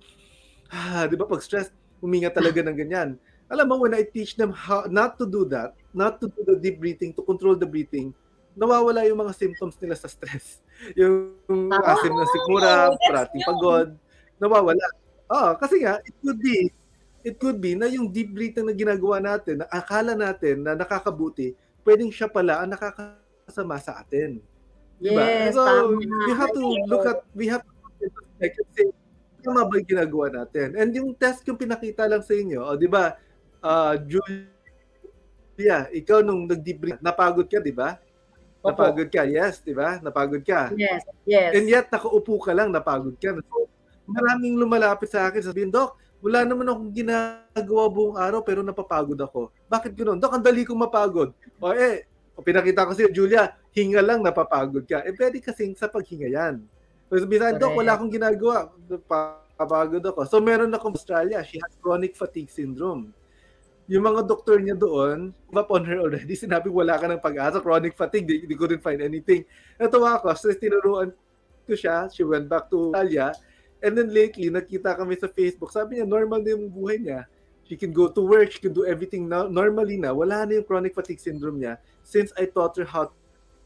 [SPEAKER 6] Ah, di ba pag stress, huminga talaga ng ganyan. Alam mo, when I teach them how not to do that, not to do the deep breathing, to control the breathing, nawawala yung mga symptoms nila sa stress. Yung
[SPEAKER 3] Ah.
[SPEAKER 6] asim ng sikmura,
[SPEAKER 2] that's
[SPEAKER 6] parating pagod, nawawala. Ah, kasi nga, it could be, it could be na yung deep breathing na ginagawa natin, na akala natin na nakakabuti, pwedeng siya pala ang nakakasama sa atin. Diba?
[SPEAKER 3] Yes,
[SPEAKER 6] so, we have to look at, we have to like, say, tama ba yung ginagawa natin? And yung test yung pinakita lang sa inyo, o di ba, uh, Julia, ikaw nung nag-debrief, napagod ka, di ba?
[SPEAKER 3] Opo.
[SPEAKER 6] Napagod ka, yes, di ba? Napagod ka.
[SPEAKER 3] Yes, yes.
[SPEAKER 6] And yet, nakaupo ka lang, napagod ka. So, maraming lumalapit sa akin, sabihin, Dok, wala naman akong ginagawa buong araw pero napapagod ako. Bakit ganoon? Dok, ang dali kong mapagod. O eh, pinakita ko sa'yo, Julia, hinga lang, napapagod ka. Eh, pwede kasing sa paghinga yan. So, sabihin, Dok, wala akong ginagawa. Napapagod ako. So, meron akong Australia. She has chronic fatigue syndrome. Yung mga doktor niya doon, give up on her already. Sinabi, wala ka ng pag-asa. Chronic fatigue. They, they couldn't find anything. Natuwa ako. So, tinuruan ko siya. She went back to Australia. And then lately, nakita kami sa Facebook. Sabi niya, normal na yung buhay niya. She can go to work. She can do everything now, normally na. Wala na yung chronic fatigue syndrome niya since I taught her how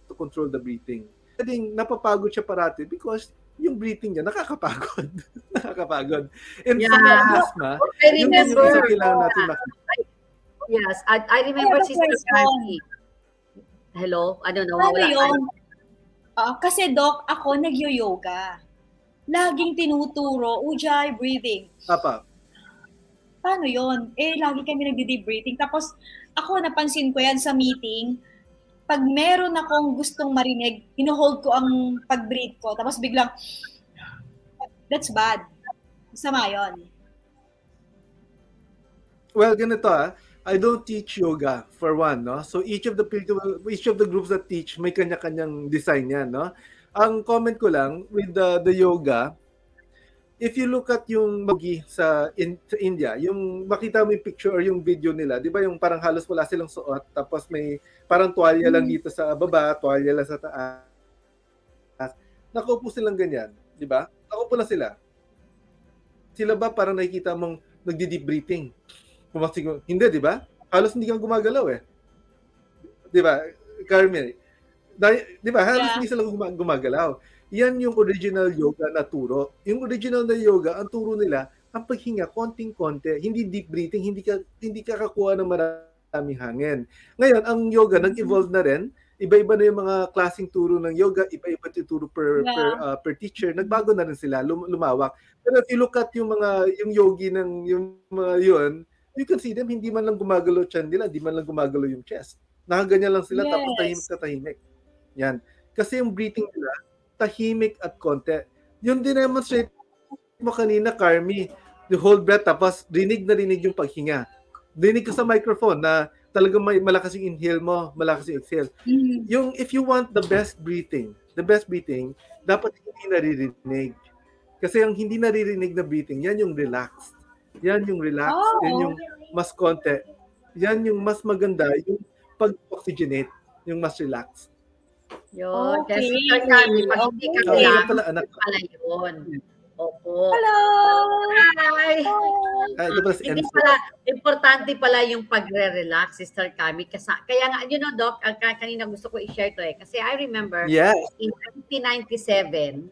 [SPEAKER 6] to control the breathing. Pwedeng napapagod siya parati because yung breathing niya nakakapagod. nakakapagod. And sa
[SPEAKER 3] Yeah.
[SPEAKER 6] mga asthma,
[SPEAKER 3] I
[SPEAKER 6] yung
[SPEAKER 3] remember.
[SPEAKER 6] kasi kailangan natin makita.
[SPEAKER 3] Yes, I, I remember
[SPEAKER 2] I
[SPEAKER 3] Sister. Francie. Hello? Ano,
[SPEAKER 2] Ano
[SPEAKER 3] nawawala?
[SPEAKER 2] yun? Ah, kasi, Doc, ako nagyo-yoga. Laging tinuturo, ujjayi breathing.
[SPEAKER 6] Apa,
[SPEAKER 2] Paano yon? Eh, lagi kami nagdi-deep breathing. Tapos, ako, napansin ko yan sa meeting. Pag meron akong gustong marinig, hinuhold ko ang pag-breathe ko. Tapos biglang, that's bad. Sama yon.
[SPEAKER 6] Well, ganito ah. I don't teach yoga for one, no? So each of the each of the groups that teach, may kanya-kanyang design yan, no? Ang comment ko lang with the, the yoga, if you look at yung magi sa, in, sa India, yung makita mo yung picture or yung video nila, di ba yung parang halos wala silang suot, tapos may parang tuwalya lang dito sa baba, tuwalya lang sa taas. Nakaupo silang ganyan, di ba? Nakaupo lang sila. Sila ba parang nakikita mong nagdi-deep breathing? Pumasig Hindi, di ba? Halos hindi kang gumagalaw eh. Di ba? Carmen, di ba? Halos
[SPEAKER 2] Yeah.
[SPEAKER 6] hindi sila guma- gumagalaw. Yan yung original yoga na turo. Yung original na yoga, ang turo nila, ang paghinga, konting-konti, hindi deep breathing, hindi ka hindi ka kakuha ng maraming hangin. Ngayon, ang yoga nag-evolve na rin. Iba-iba na yung mga klaseng turo ng yoga, iba-iba yung turo per
[SPEAKER 2] Yeah.
[SPEAKER 6] per, uh, per teacher. Nagbago na rin sila, lum- lumawak. Pero if you look at yung mga yung yogi ng yung mga yun, you can see them hindi man lang gumagalaw chan nila, hindi man lang gumagalaw yung chest. Nakaganyan lang sila tapos
[SPEAKER 2] Yes.
[SPEAKER 6] tahimik na tahimik. Yan. Kasi yung breathing nila, tahimik at konti. Yung dinemonstrate mo kanina, Carmi, the hold breath tapos rinig na rinig yung paghinga. Rinig ko sa microphone na talagang may malakas yung inhale mo, malakas yung exhale.
[SPEAKER 2] Mm.
[SPEAKER 6] Yung if you want the best breathing, the best breathing, dapat hindi naririnig. Kasi ang hindi naririnig na breathing, yan yung relaxed. Yan yung relaxed.
[SPEAKER 2] Oh.
[SPEAKER 6] Yan yung mas konti. Yan yung mas maganda, yung pag-oxygenate, yung mas relaxed.
[SPEAKER 3] Yun.
[SPEAKER 2] Okay.
[SPEAKER 3] Kasi Sir Carmi, pag hindi ka
[SPEAKER 2] Okay.
[SPEAKER 3] Relax,
[SPEAKER 6] pala, anak.
[SPEAKER 3] pala yun. Opo.
[SPEAKER 2] Hello!
[SPEAKER 3] Hi!
[SPEAKER 6] Si
[SPEAKER 3] Hindi pala, importante pala yung pagre-relax, Sister Carmi. Kasi, kaya nga, you know, Doc, ang ka- kanina gusto ko i-share to eh. Kasi I remember,
[SPEAKER 6] Yes.
[SPEAKER 3] in 1997,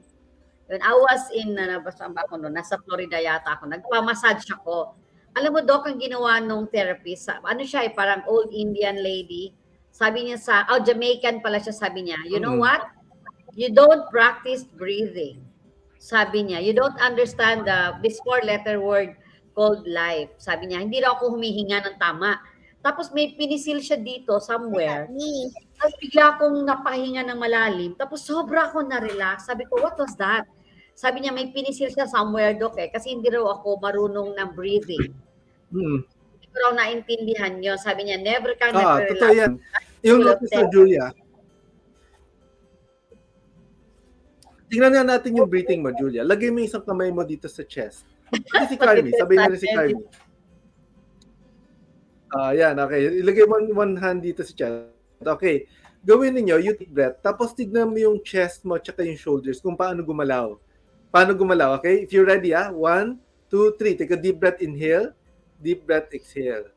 [SPEAKER 3] when I was in, uh, basta ba ako noon, nasa Florida yata ako, nagpamassage ako. Alam mo, Doc, ang ginawa nung therapist, ano siya eh, parang old Indian lady. Sabi niya sa, oh, Jamaican pala siya, sabi niya, you know
[SPEAKER 6] Mm.
[SPEAKER 3] what? You don't practice breathing. Sabi niya, you don't understand the, this four-letter word called life. Sabi niya, hindi raw ako humihinga ng tama. Tapos may pinisil siya dito somewhere. Tapos bigla akong napahinga ng malalim. Tapos sobra ako na-relax. Sabi ko, what was that? Sabi niya, may pinisil siya somewhere, Dok, eh. Kasi hindi raw ako marunong ng breathing.
[SPEAKER 6] Hmm.
[SPEAKER 3] Hindi ko raw naintindihan yun. Sabi niya, never kang
[SPEAKER 6] Ah,
[SPEAKER 3] nag-relax.
[SPEAKER 6] totoo yan.
[SPEAKER 3] Of
[SPEAKER 6] notice na Julia. Tingnan nga natin yung breathing mo, Julia. Lagay mo isang kamay mo dito sa chest. Ito si Carmi. Sabihin na rin si Carmi. Ah, yan. Okay. Ilagay mo one hand dito sa chest. Okay. Gawin ninyo, you take breath. Tapos tignan mo yung chest mo tsaka yung shoulders kung paano gumalaw. Paano gumalaw, okay? If you're ready, ah. One, two, three. Take a deep breath, inhale. Deep breath, exhale.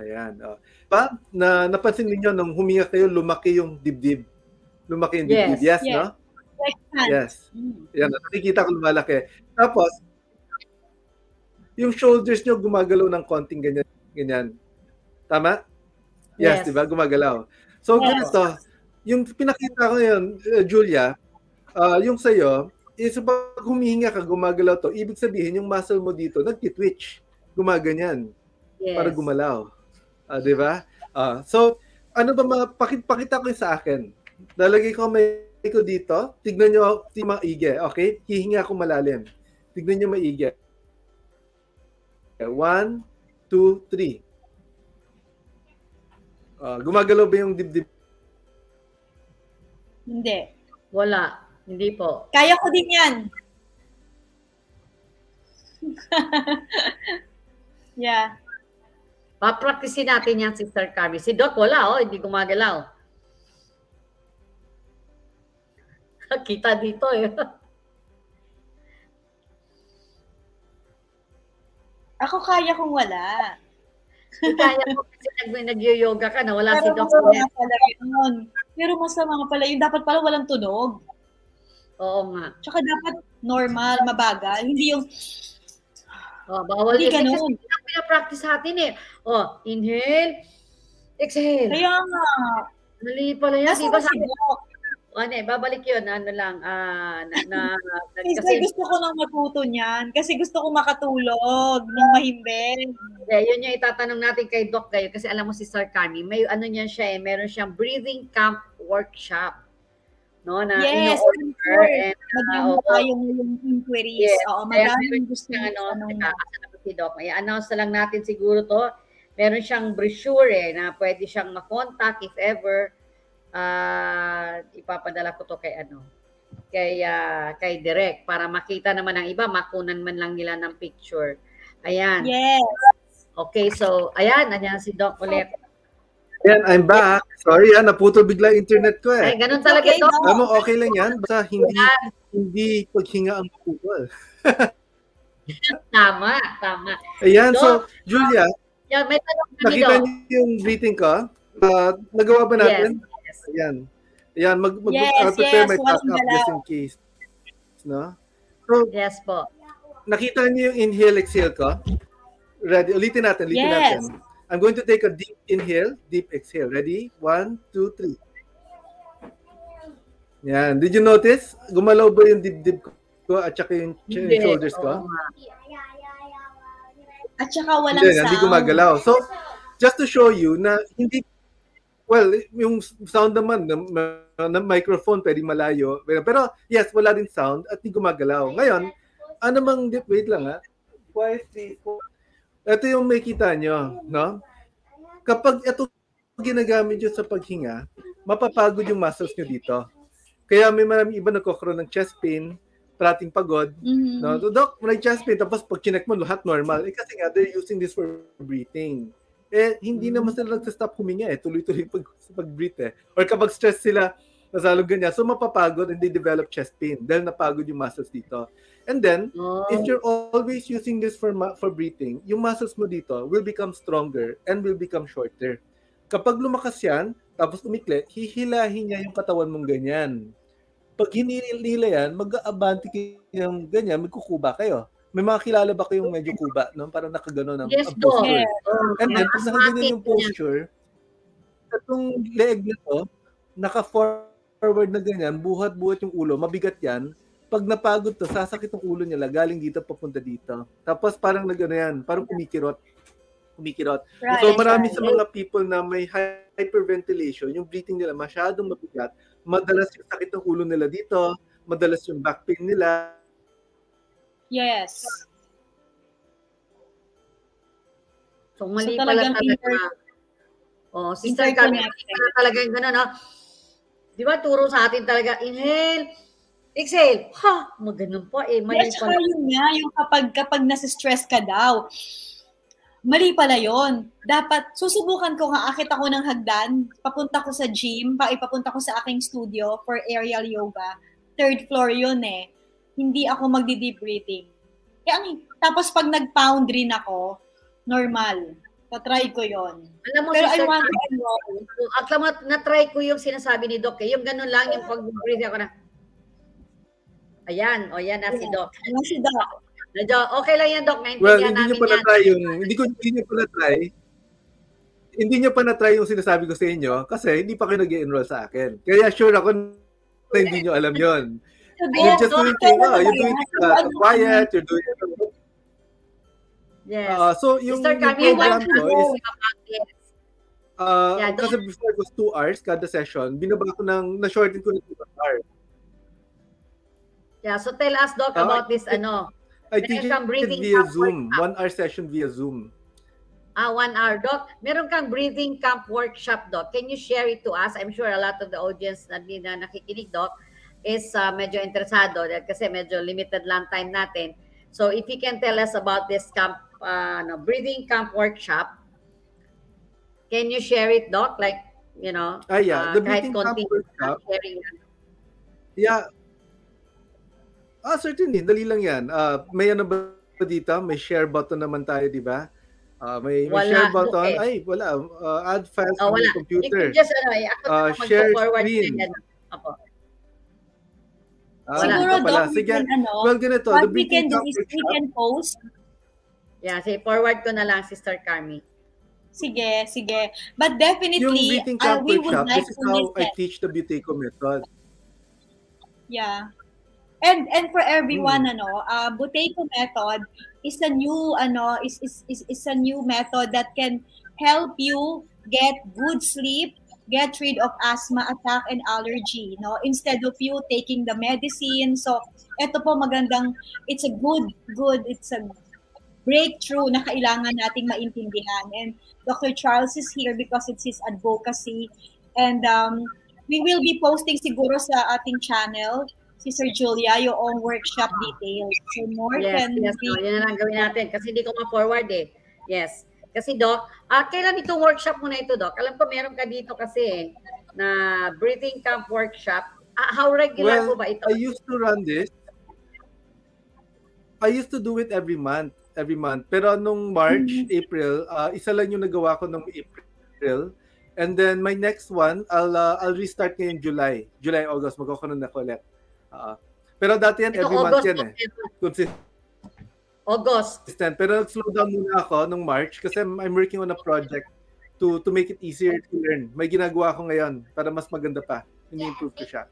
[SPEAKER 6] Ayan. Oh. Pa, na napansin niyo nung huminga kayo, lumaki yung dibdib. Lumaki yung dibdib. Yes,
[SPEAKER 2] Yes.
[SPEAKER 6] no?
[SPEAKER 2] Right hand.
[SPEAKER 6] Yes.
[SPEAKER 2] Mm.
[SPEAKER 6] Yan, nakikita ko lumalaki. Tapos, yung shoulders nyo gumagalaw ng konting ganyan. ganyan. Tama? Yes,
[SPEAKER 3] Yes.
[SPEAKER 6] di ba? Gumagalaw. So,
[SPEAKER 2] Yes.
[SPEAKER 6] ganito, yung pinakita ko ngayon, uh, Julia, uh, yung sa'yo, is pag humihinga ka, gumagalaw to, ibig sabihin, yung muscle mo dito, nagtitwitch. Gumaganyan
[SPEAKER 3] Yes.
[SPEAKER 6] para gumalaw. Ah, di ba? Ah, so, ano ba mga, pakit, pakita ko sa akin. Lalagay ko may ko dito. Tignan nyo, si maigi. Okay? Hihinga ako malalim. Tignan nyo maigi. One, two, three. Ah, gumagalaw ba yung dibdib?
[SPEAKER 2] Hindi.
[SPEAKER 3] Wala. Hindi po.
[SPEAKER 2] Kaya ko din yan. yeah.
[SPEAKER 3] Papraktisin natin yan, Sister Carmi. Si Doc, wala, oh. Hindi gumagalaw. Kita dito eh.
[SPEAKER 2] Ako kaya kong wala.
[SPEAKER 3] Kaya mo kasi nag nag-yoga ka na wala si
[SPEAKER 2] Pero
[SPEAKER 3] Doc.
[SPEAKER 2] masama pala yun. Pero masama nga pala yun. Dapat pala walang tunog.
[SPEAKER 3] Oo nga.
[SPEAKER 2] Tsaka dapat normal, mabagal. Hindi yung,
[SPEAKER 3] Oh, bawal
[SPEAKER 2] Hindi.
[SPEAKER 3] Eh,
[SPEAKER 2] ganun.
[SPEAKER 3] Kasi pinapractice natin eh. Oh, inhale, exhale.
[SPEAKER 2] kaya nga.
[SPEAKER 3] Mali pala yan. Di ba sabi, ano eh, babalik yun, ano lang, ah, na, na, na,
[SPEAKER 2] Kasi
[SPEAKER 3] kasi
[SPEAKER 2] gusto ko nang matuto niyan. Kasi gusto ko makatulog ng mahimbing.
[SPEAKER 3] Yeah, yun yung itatanong natin kay Doc kayo kasi alam mo si Sir Carmi, may ano niyan siya eh, meron siyang breathing camp workshop. No, na
[SPEAKER 2] Yes,
[SPEAKER 3] ino-offer and
[SPEAKER 2] Maging
[SPEAKER 3] ah, oo.
[SPEAKER 2] yung, yung inquiries.
[SPEAKER 3] Yes.
[SPEAKER 2] Oo, madaming gusto
[SPEAKER 3] siyang
[SPEAKER 2] ano,
[SPEAKER 3] ano, si Doc? May announce na lang natin siguro to. Meron siyang brochure eh, na pwede siyang makontak if ever. ah ipapadala ko to kay ano, kay ah, kay Direk para makita naman ng iba, makunan man lang nila ng picture. Ayan.
[SPEAKER 2] Yes.
[SPEAKER 3] Okay, so ayan, ayan si Doc ulit.
[SPEAKER 6] Yan, I'm back. Sorry ah, naputol bigla internet ko
[SPEAKER 3] Ay,
[SPEAKER 6] eh.
[SPEAKER 3] ganun talaga
[SPEAKER 2] Okay,
[SPEAKER 3] ito.
[SPEAKER 6] Alam mo, okay lang yan. Basta hindi, hindi paghinga ang putol.
[SPEAKER 3] Tama, tama.
[SPEAKER 6] Ayan,
[SPEAKER 3] Doc.
[SPEAKER 6] so, Julia,
[SPEAKER 3] Yan, may tanong kami,
[SPEAKER 6] nakita niyo yung greeting ko? Ah, nagawa ba natin?
[SPEAKER 3] Yes.
[SPEAKER 6] Ayan. Ayan, mag, mag,
[SPEAKER 2] Yes,
[SPEAKER 6] I'll prepare
[SPEAKER 2] yes,
[SPEAKER 6] my backup
[SPEAKER 2] galaw.
[SPEAKER 6] just in case. No? So,
[SPEAKER 3] Yes po.
[SPEAKER 6] nakita niyo yung inhale, exhale ko? Ready? Ulitin natin, ulitin
[SPEAKER 2] Yes.
[SPEAKER 6] natin. I'm going to take a deep inhale, deep exhale. Ready? One, two, three. Yan. Did you notice? Gumalaw ba yung dibdib ko at saka yung,
[SPEAKER 3] Hindi.
[SPEAKER 6] shoulders ko?
[SPEAKER 3] nga.
[SPEAKER 2] At saka walang
[SPEAKER 6] Hindi,
[SPEAKER 2] sound.
[SPEAKER 6] hindi gumagalaw. So, just to show you na hindi, well, yung sound naman ng, ng microphone pwede malayo. Pero yes, wala din sound at hindi gumagalaw. Ngayon, ano mang, wait lang ha. Quiet please. Ito yung may kita nyo, no? Kapag ito ginagamit nyo sa paghinga, mapapagod yung muscles nyo dito. Kaya may maraming iba nagkakaroon ng chest pain, parating pagod,
[SPEAKER 2] Mhm.
[SPEAKER 6] No, so, Doc, may chest pain, tapos pag chinek mo, lahat normal. Eh, kasi nga, they're using this for breathing. Eh, hindi naman sila nagsa-stop huminga eh. Tuloy-tuloy pag, pag-breathe eh. Or kapag stress sila, nasalog ganyan. So, mapapagod and they develop chest pain dahil napagod yung muscles dito. And then,
[SPEAKER 3] Oh,
[SPEAKER 6] if you're always using this for for breathing, yung muscles mo dito will become stronger and will become shorter. Kapag lumakas yan, tapos umikli, hihilahin niya yung katawan mong ganyan. Pag hinihila yan, mag-aabante kayo ng ganyan, magkukuba kayo. May mga kilala ba kayong medyo kuba, no? Parang nakagano ng
[SPEAKER 3] yes,
[SPEAKER 6] posture.
[SPEAKER 2] Yes.
[SPEAKER 6] And then, pag nakaganyan yung posture, itong leg na to, naka-forward na ganyan, buhat-buhat yung ulo, mabigat yan. Pag napagod to, sasakit ang ulo nila, galing dito papunta dito. Tapos parang nagano yan, parang kumikirot. Kumikirot.
[SPEAKER 2] Right,
[SPEAKER 6] so marami
[SPEAKER 2] right.
[SPEAKER 6] sa mga people na may hyperventilation, yung breathing nila masyadong mabigat, madalas yung sakit ng ulo nila dito, madalas yung back pain nila,
[SPEAKER 2] Yes.
[SPEAKER 3] So, mali
[SPEAKER 2] So,
[SPEAKER 3] pala
[SPEAKER 2] talagang
[SPEAKER 3] talaga.
[SPEAKER 2] inter-
[SPEAKER 3] Oh, Sister pala talaga yung gano'n, no? Di ba, turo sa atin talaga, inhale, exhale. Ha, maganon pa eh. Mali
[SPEAKER 2] Yes,
[SPEAKER 3] pala.
[SPEAKER 2] saka yun nga, yung kapag, kapag nasa-stress ka daw, mali pala yon. Dapat, susubukan ko nga, akit ako ng hagdan, papunta ko sa gym, pa, ipapunta ko sa aking studio for aerial yoga. Third floor yun eh. Hindi ako magdi-deep breathing. Kaya, ang- tapos pag nag-pound rin ako, normal. Tatry ko yon.
[SPEAKER 3] Alam mo,
[SPEAKER 2] Pero I
[SPEAKER 3] Sister
[SPEAKER 2] want to enroll.
[SPEAKER 3] at mo, na-try ko yung sinasabi ni Doc. Eh. Yung ganun lang, yung pag-breathe ako na. Ayan, o yan na si Doc.
[SPEAKER 2] Ano si Doc?
[SPEAKER 3] Medyo, okay lang yan, Doc.
[SPEAKER 6] Well, hindi
[SPEAKER 3] namin
[SPEAKER 6] pa na-try yung, hindi ko, hindi nyo pa na-try, hindi nyo pa na-try yung sinasabi ko sa inyo kasi hindi pa kayo nag enroll sa akin. Kaya sure ako na hindi nyo alam yon. You're just doing things, oh, you're doing things uh, quiet, you're doing
[SPEAKER 3] Yes.
[SPEAKER 6] uh, so yung,
[SPEAKER 3] Sister
[SPEAKER 6] yung program ko is uh,
[SPEAKER 3] Yeah,
[SPEAKER 6] kasi before it was two hours kada session, binaba ko ng, na-shorten ko na two hours.
[SPEAKER 3] Yeah, so tell us, Doc,
[SPEAKER 6] Ah,
[SPEAKER 3] about this, ano,
[SPEAKER 6] I
[SPEAKER 3] Meron
[SPEAKER 6] teach
[SPEAKER 3] kang breathing
[SPEAKER 6] via Zoom,
[SPEAKER 3] workshop.
[SPEAKER 6] one hour session via Zoom.
[SPEAKER 3] ah, one hour. Doc, meron kang breathing camp workshop, Doc. Can you share it to us? I'm sure a lot of the audience na, na nakikinig, Doc, is uh, medyo interesado kasi medyo limited lang time natin. So if you can tell us about this camp, uh, no, breathing camp workshop, can you share it, Doc? Like, you know,
[SPEAKER 6] Ah, yeah.
[SPEAKER 3] uh,
[SPEAKER 6] The
[SPEAKER 3] kahit
[SPEAKER 6] breathing camp workshop,
[SPEAKER 3] sharing.
[SPEAKER 6] Yeah. Ah, certainly. Dali lang yan. Ah, may ano ba dito? May share button naman tayo, di ba? Ah, may, may
[SPEAKER 3] Wala,
[SPEAKER 6] share button.
[SPEAKER 3] okay.
[SPEAKER 6] Ay, wala. Ah, add files
[SPEAKER 3] Oh,
[SPEAKER 6] on
[SPEAKER 3] wala.
[SPEAKER 6] your
[SPEAKER 3] You
[SPEAKER 6] computer.
[SPEAKER 3] can just, ano, eh, ako na
[SPEAKER 6] share screen.
[SPEAKER 3] Opo.
[SPEAKER 6] Ah,
[SPEAKER 2] Siguro. Doc,
[SPEAKER 6] Sige.
[SPEAKER 2] can, ano,
[SPEAKER 6] Well, ganito.
[SPEAKER 2] what
[SPEAKER 6] The
[SPEAKER 2] we can do is we can post
[SPEAKER 3] Yeah, say forward ko na lang, Sister Carmi.
[SPEAKER 2] Sige, sige. But definitely, uh, we would
[SPEAKER 6] workshop,
[SPEAKER 2] like
[SPEAKER 6] this is
[SPEAKER 2] to
[SPEAKER 6] how
[SPEAKER 2] listen.
[SPEAKER 6] I teach the Buteco method.
[SPEAKER 2] Yeah. And and for everyone,
[SPEAKER 6] Hmm.
[SPEAKER 2] ano, uh, Buteco method is a new ano is, is is is a new method that can help you get good sleep, get rid of asthma attack and allergy, no? Instead of you taking the medicine. So, ito po magandang it's a good good it's a breakthrough na kailangan nating maintindihan. And Dr. Charles is here because it's his advocacy. And um, we will be posting siguro sa ating channel Sister Julia, yung workshop details. So more
[SPEAKER 3] Yes,
[SPEAKER 2] can
[SPEAKER 3] yes,
[SPEAKER 2] be
[SPEAKER 3] no, yun na lang gawin natin kasi hindi ko ma-forward eh. Yes. Kasi Doc, ah, kailan itong workshop mo na ito, Doc? Alam ko meron ka dito kasi eh, na breathing camp workshop. Ah, how regular
[SPEAKER 6] Well,
[SPEAKER 3] po ba ito?
[SPEAKER 6] I used to run this. I used to do it every month, every month. Pero nung March, April, uh, isa lang yung nagawa ko nung April. And then my next one, I'll uh, I'll restart ngayon July. July, August, magkakaroon na ulit. Uh, pero dati yan,
[SPEAKER 3] Ito,
[SPEAKER 6] every month
[SPEAKER 3] August,
[SPEAKER 6] yan eh. Consistent.
[SPEAKER 3] August.
[SPEAKER 6] Pero nag-slow down muna ako nung March kasi I'm, working on a project to to make it easier to learn. May ginagawa ko ngayon para mas maganda pa. Ini-improve ko siya.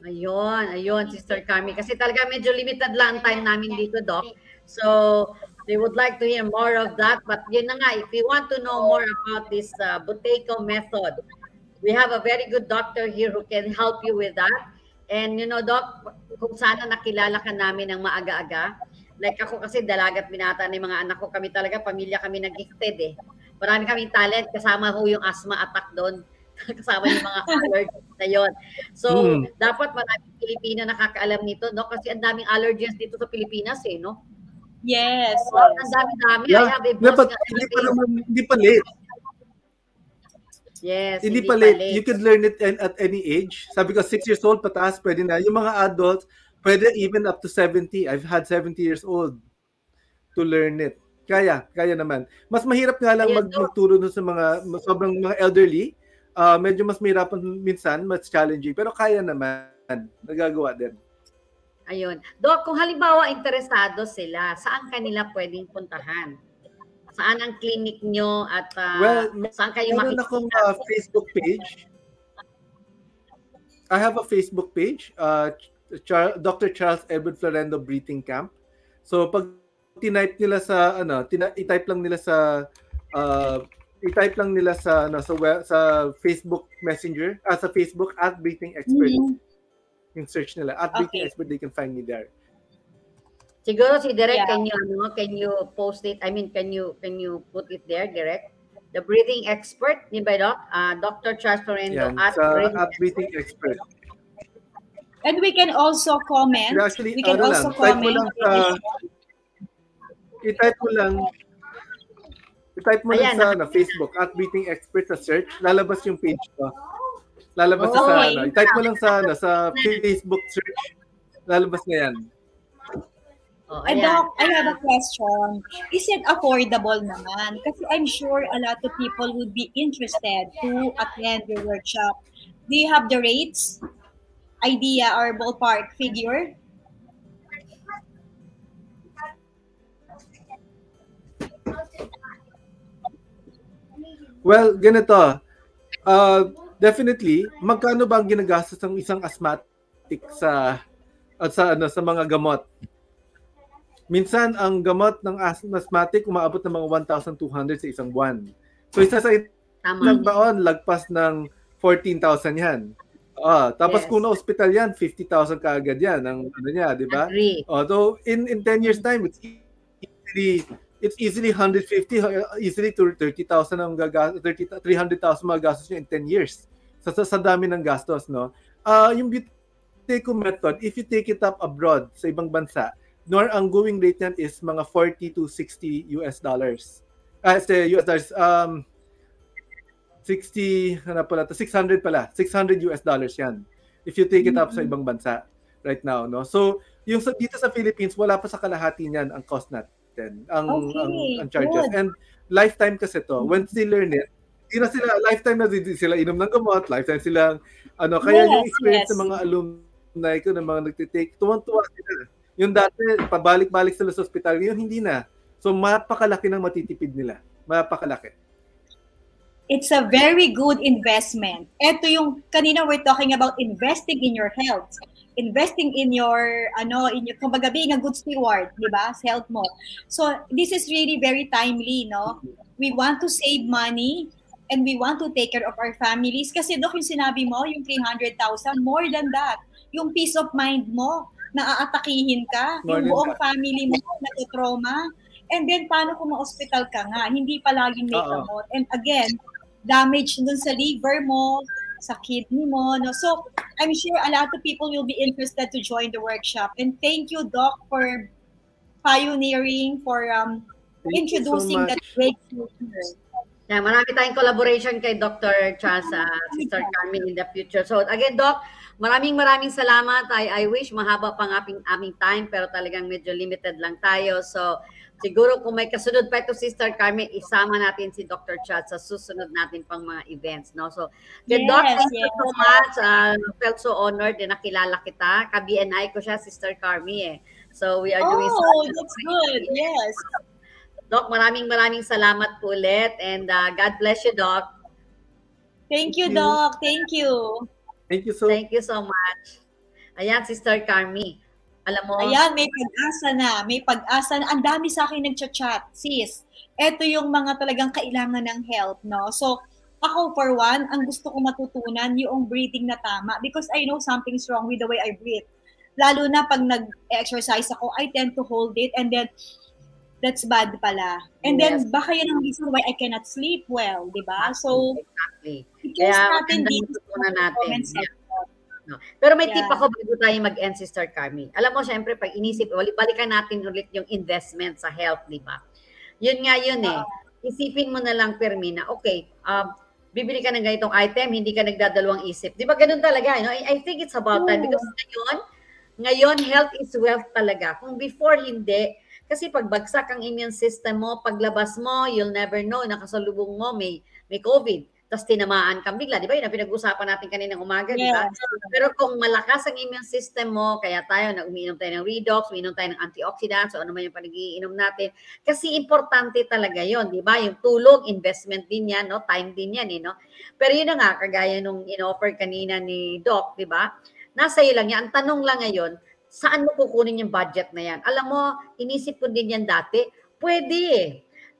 [SPEAKER 3] Ayun, ayun, Sister Carmi. Kasi talaga medyo limited lang ang time namin dito, Doc. So, we would like to hear more of that. But yun na nga, if you want to know more about this uh, Buteco method, we have a very good doctor here who can help you with that. And you know, Doc, kung sana nakilala ka namin ng maaga-aga, like ako kasi dalagat binata ng mga anak ko, kami talaga, pamilya kami na gifted eh. Marami kaming talent, kasama ho yung asthma attack doon. kasama yung mga allergies na yon. So,
[SPEAKER 6] Hmm.
[SPEAKER 3] dapat maraming Pilipino nakakaalam nito, no? Kasi ang daming allergies dito sa Pilipinas eh, no?
[SPEAKER 2] Yes.
[SPEAKER 3] So, ang dami-dami. I
[SPEAKER 6] Yeah,
[SPEAKER 3] have a boss nga
[SPEAKER 6] hindi
[SPEAKER 3] na-
[SPEAKER 6] pa naman, hindi pa late.
[SPEAKER 3] Yes,
[SPEAKER 6] Hindi pa late. You can learn it at any age. Sabi ko, 6 years old, pataas, pwede na. Yung mga adults, pwede even up to 70. I've had 70 years old to learn it. Kaya, kaya naman. Mas mahirap nga lang
[SPEAKER 3] no?
[SPEAKER 6] magturo dun sa mga sobrang mga elderly. Ah, medyo mas mahirapan minsan, mas challenging. Pero kaya naman. Nagagawa din.
[SPEAKER 3] Ayun. Dok, kung halimbawa interesado sila, saan kanila pwedeng puntahan? Saan ang clinic nyo at ah,
[SPEAKER 6] Well,
[SPEAKER 3] saan kayo
[SPEAKER 6] Meron
[SPEAKER 3] makikita?
[SPEAKER 6] akong uh, Facebook page. I have a Facebook page, uh, Char- Dr. Charles Edward Florendo Breathing Camp. So pag tinype nila sa ano, tina- i-type lang nila sa uh, i-type lang nila sa ano sa web, sa Facebook Messenger, ah, sa Facebook at Breathing Expert.
[SPEAKER 2] Mhm.
[SPEAKER 6] Yung search nila at Breathing
[SPEAKER 2] Okay.
[SPEAKER 6] Expert, they can find me there.
[SPEAKER 3] Siguro si Direk,
[SPEAKER 2] Yeah.
[SPEAKER 3] can you ano, can you post it? I mean, can you can you put it there, Direk? The breathing expert, yun ba, Doc? Ah, Dr. Charles Torrendo
[SPEAKER 6] Yan,
[SPEAKER 3] at
[SPEAKER 6] sa
[SPEAKER 3] breathing
[SPEAKER 6] at Breathing Expert.
[SPEAKER 2] And we can also comment.
[SPEAKER 6] Pero actually,
[SPEAKER 2] We can
[SPEAKER 6] ano
[SPEAKER 2] also
[SPEAKER 6] lang, type mo
[SPEAKER 2] comment.
[SPEAKER 6] lang sa, i-type mo lang, i-type mo lang
[SPEAKER 3] Ayan,
[SPEAKER 6] sa ano, Facebook, at Beating Expert sa search, lalabas yung page ko. Lalabas na sa
[SPEAKER 2] Okay.
[SPEAKER 6] ano, i-type mo lang sa ano, sa Facebook search, lalabas na yan.
[SPEAKER 3] Oh,
[SPEAKER 2] And. Doc, I have a question. Is it affordable naman? Kasi I'm sure a lot of people would be interested to attend your workshop. Do you have the rates, idea, or ballpark figure?
[SPEAKER 6] Well, ganito. Uh, definitely, magkano ba ang ginagastos ng isang asthmatic sa at sa ano sa mga gamot? Minsan ang gamot ng asthmatic umaabot ng mga 1,200 sa isang buwan. So isa sa
[SPEAKER 3] Tama.
[SPEAKER 6] nagbaon lagpas ng 14,000 yan. Ah, tapos
[SPEAKER 3] Yes.
[SPEAKER 6] kung na-hospital yan, 50,000 kaagad yan ang ano niya, di ba? Oh, so in in 10 years time it's easily it's easily 150 uh, easily to 30,000 ang gagastos 30 300,000 magastos niyo in 10 years. Sa, sa, sa dami ng gastos, no? Ah, yung Buteco method, if you take it up abroad sa ibang bansa, nor ang going rate niyan is mga 40 to 60 US dollars. Ah, say US dollars um 60 ano pala to? 600 pala. 600 US dollars yan. If you take it up sa ibang bansa right now no? So yung sa, dito sa Philippines wala pa sa kalahati niyan ang cost natin ang
[SPEAKER 2] Okay,
[SPEAKER 6] ang, ang charges.
[SPEAKER 2] Good.
[SPEAKER 6] and lifetime kasi to. Once they learn it di na sila lifetime na sila inom ng gamot lifetime sila ano kaya yung
[SPEAKER 2] Yes,
[SPEAKER 6] experience
[SPEAKER 2] yes.
[SPEAKER 6] ng mga alumni ko ng mga nagtitake tuwang-tuwa sila yung dati pabalik-balik sila sa ospital ngayon hindi na so mapakalaki ng matitipid nila mapakalaki
[SPEAKER 2] It's a very good investment. Ito yung kanina we're talking about investing in your health. Investing in your ano in your kumbaga being a good steward, 'di ba? Sa health mo. So this is really very timely, no? We want to save money and we want to take care of our families kasi dok yung sinabi mo, yung 300,000, more than that. Yung peace of mind mo, naaatakihin ka,
[SPEAKER 6] More
[SPEAKER 2] yung buong
[SPEAKER 6] that.
[SPEAKER 2] family mo nagto-trauma. And then paano kung ma-hospital ka nga? Hindi palaging may
[SPEAKER 6] Oo.
[SPEAKER 2] gamot. And again, damage dun sa liver mo, sa kidney mo. No? So, I'm sure a lot of people will be interested to join the workshop. And thank you, Doc, for pioneering, for um,
[SPEAKER 6] Thank so
[SPEAKER 2] introducing
[SPEAKER 6] much.
[SPEAKER 2] that breakthrough here.
[SPEAKER 3] Yeah, marami tayong collaboration kay Dr. Charles, uh, Sister Carmen in the future. So again, Doc, maraming maraming salamat. I, I wish mahaba pang aming, aming time pero talagang medyo limited lang tayo. So siguro kung may kasunod pa ito, Sister Carmen, isama natin si Dr. Charles sa susunod natin pang mga events. No? So,
[SPEAKER 2] Yes,
[SPEAKER 3] Doc, thank you
[SPEAKER 2] yes.
[SPEAKER 3] so much. Uh, felt so honored na nakilala kita. Ka-BNI ko siya, Sister Carmi eh. So we are doing
[SPEAKER 2] Oh,
[SPEAKER 3] such a
[SPEAKER 2] that's good. Yes.
[SPEAKER 3] Doc, maraming maraming salamat po ulit and uh, God bless you, Doc.
[SPEAKER 2] Thank you,
[SPEAKER 6] Thank you.
[SPEAKER 2] Doc. Thank you.
[SPEAKER 6] Thank you so
[SPEAKER 3] Thank you so much. Ayan, Sister Carmi. Alam mo,
[SPEAKER 2] Ayan, may pag-asa na. May pag-asa na. Ang dami sa akin nagchat-chat. Sis, eto yung mga talagang kailangan ng help, no? So, ako for one, ang gusto ko matutunan yung breathing na tama because I know something's wrong with the way I breathe. Lalo na pag nag-exercise ako, I tend to hold it and then that's bad pala. And
[SPEAKER 3] Yes.
[SPEAKER 2] then baka yun ang reason why I cannot sleep well, di ba? So,
[SPEAKER 3] exactly.
[SPEAKER 2] i-choose
[SPEAKER 3] Kaya
[SPEAKER 2] natin dito sa
[SPEAKER 3] natin. Yeah. No. Pero may
[SPEAKER 2] Yeah.
[SPEAKER 3] tip ako bago tayo mag-end, Sister Carmi. Alam mo, syempre, pag inisip, balikan natin ulit yung investment sa health, di ba? Yun nga yun eh. Isipin mo na lang, Permina, okay, um, bibili ka ng ganitong item, hindi ka nagdadalawang isip. Di ba ganun talaga? You know? I, I think it's about time
[SPEAKER 2] Oo.
[SPEAKER 3] because ngayon, ngayon, health is wealth talaga. Kung before, hindi. Kasi pag bagsak ang immune system mo, paglabas mo, you'll never know, nakasalubong mo, may, may COVID. Tapos tinamaan kang bigla. Di ba yun ang pinag-usapan natin kaninang umaga, di ba? Pero kung malakas ang immune system mo, kaya tayo na umiinom tayo ng redox, umiinom tayo ng antioxidants, o ano man yung panagiinom natin. Kasi importante talaga yon, di ba? Yung tulog, investment din yan, no? Time din yan, eh, no? Pero yun na nga, kagaya nung in-offer kanina ni Doc, di ba? Nasa iyo lang yan. Ang tanong lang ngayon, saan mo kukunin yung budget na yan? Alam mo, inisip ko din yan dati, pwede eh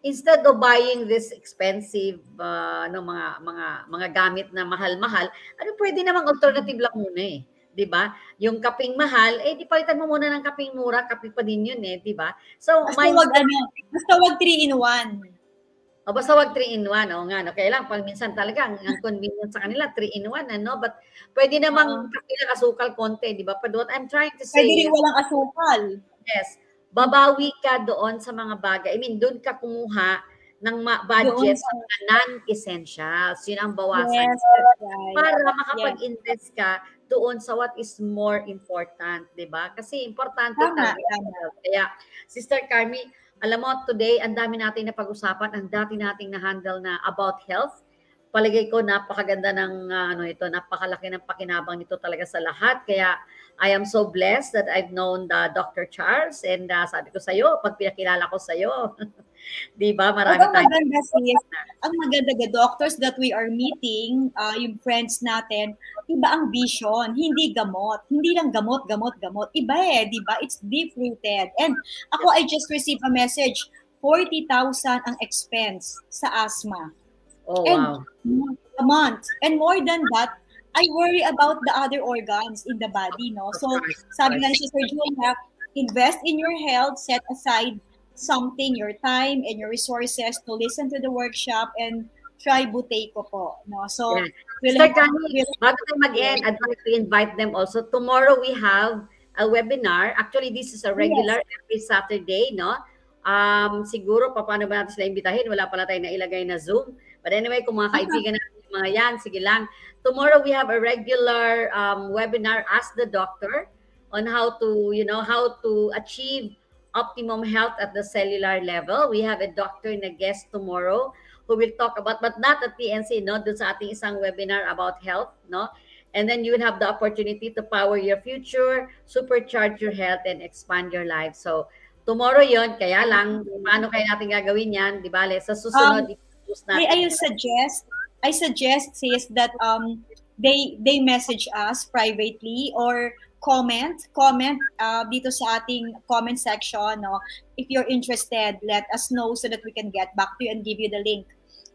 [SPEAKER 3] instead of buying this expensive uh, ano mga mga mga gamit na mahal-mahal, ano pwede namang alternative lang muna eh. 'Di ba? Yung kaping mahal, eh di palitan mo muna ng kaping mura, kape pa din 'yun eh, 'di ba? So,
[SPEAKER 2] Basta wag ano, basta wag 3 in 1.
[SPEAKER 3] O basta wag 3 in 1, o nga, no? Kaya lang, pag minsan talaga, ang, ang convenience sa kanila, 3 in 1, ano? But pwede namang na asukal konti, di ba? But what I'm trying to say
[SPEAKER 2] Pwede rin walang asukal.
[SPEAKER 3] yes, babawi ka doon sa mga bagay. I mean, doon ka kumuha ng ma- budget
[SPEAKER 2] sa-
[SPEAKER 3] mga non-essentials. Yun ang bawasan.
[SPEAKER 2] Yes, right.
[SPEAKER 3] Para makapag-invest ka doon sa what is more important, di ba? Kasi importante
[SPEAKER 2] Tama,
[SPEAKER 3] talaga.
[SPEAKER 2] tama.
[SPEAKER 3] Kaya, Sister Carmi, alam mo, today, ang dami natin na pag-usapan, ang dati nating na-handle na about health. Palagay ko, napakaganda ng ah, ano ito, napakalaki ng pakinabang nito talaga sa lahat. Kaya, I am so blessed that I've known the Dr. Charles and ah, sabi ko sa iyo, pag pinakilala ko sa iyo, 'di ba? Marami
[SPEAKER 2] Ang
[SPEAKER 3] tayong
[SPEAKER 2] maganda sis, ang maganda the doctors that we are meeting, uh, yung friends natin, iba ang vision, hindi gamot. Hindi lang gamot, gamot, gamot. Iba eh, di ba? It's deep-rooted. And ako, I just received a message, 40,000 ang expense sa asthma.
[SPEAKER 3] Oh,
[SPEAKER 2] And
[SPEAKER 3] wow.
[SPEAKER 2] a month. And more than that, I worry about the other organs in the body, no? So, sabi nga ni Sister Julia, invest in your health, set aside something, your time and your resources to listen to the workshop and try Buteco po, no? So,
[SPEAKER 3] Yeah.
[SPEAKER 2] we'll
[SPEAKER 3] Sir
[SPEAKER 2] have-
[SPEAKER 3] Kani,
[SPEAKER 2] we'll-
[SPEAKER 3] bago tayo mag-end, I'd like to invite them also. Tomorrow we have a webinar. Actually, this is a regular every Saturday, no? Um, siguro, pa- paano ba natin sila imbitahin? Wala pala tayo na ilagay na Zoom. But anyway, kung mga kaibigan natin mga yan, sige lang. Tomorrow we have a regular um, webinar, Ask the Doctor, on how to, you know, how to achieve optimum health at the cellular level. We have a doctor na guest tomorrow who will talk about, but not at PNC, no? Doon sa ating isang webinar about health, no? And then you will have the opportunity to power your future, supercharge your health, and expand your life. So, tomorrow yon kaya lang, paano kaya natin gagawin yan? Di ba? Sa susunod,
[SPEAKER 2] Um,
[SPEAKER 3] i-post
[SPEAKER 2] I,
[SPEAKER 3] natin.
[SPEAKER 2] I suggest, I suggest sis that um they they message us privately or comment comment uh, dito sa ating comment section no? If you're interested let us know so that we can get back to you and give you the link.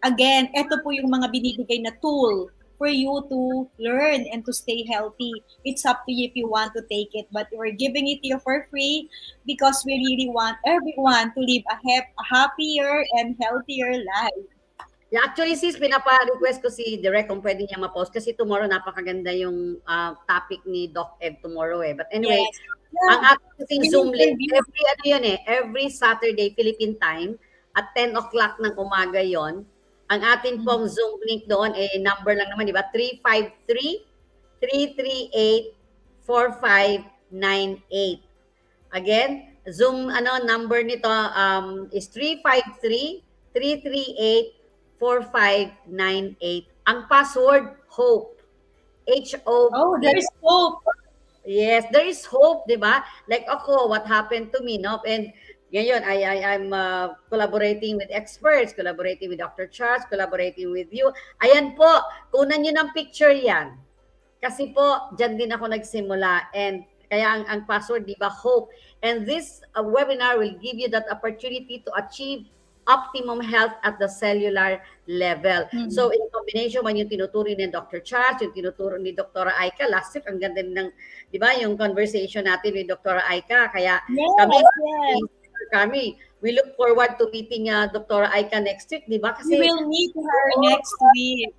[SPEAKER 2] Again ito po yung mga binibigay na tool for you to learn and to stay healthy. It's up to you if you want to take it but we're giving it to you for free because we really want everyone to live a, hap- a happier and healthier life
[SPEAKER 3] Yeah, actually, sis, pinapa-request ko si Direk kung pwede niya ma-post kasi tomorrow napakaganda yung uh, topic ni Doc Ed tomorrow eh. But anyway,
[SPEAKER 2] Yes. Yeah.
[SPEAKER 3] ang ating Zoom link, every ano yun eh, every Saturday Philippine time at 10 o'clock ng umaga yon. Ang atin pong Zoom link doon eh number lang naman, di ba? 353-338-4598. Again, Zoom ano number nito um, is 353-338-4598. Ang password, HOPE. H-O-P.
[SPEAKER 2] Oh, there is hope.
[SPEAKER 3] Yes, there is hope, di ba? Like ako, what happened to me, no? And ngayon, I, I, I'm uh, collaborating with experts, collaborating with Dr. Charles, collaborating with you. Ayan po, kunan nyo ng picture yan. Kasi po, dyan din ako nagsimula. And kaya ang, ang password, di ba, hope. And this uh, webinar will give you that opportunity to achieve optimum health at the cellular level.
[SPEAKER 2] Mhm.
[SPEAKER 3] So in combination man yung tinuturo ni Dr. Charles, yung tinuturo ni Dr. Aika, last week ang ganda ng, di ba, yung conversation natin with Dr. Aika. Kaya
[SPEAKER 2] Yes,
[SPEAKER 3] kami,
[SPEAKER 2] yes.
[SPEAKER 3] kami, we look forward to meeting uh, Dr. Aika next week, di ba?
[SPEAKER 2] We
[SPEAKER 3] Kasi
[SPEAKER 2] will meet her next week.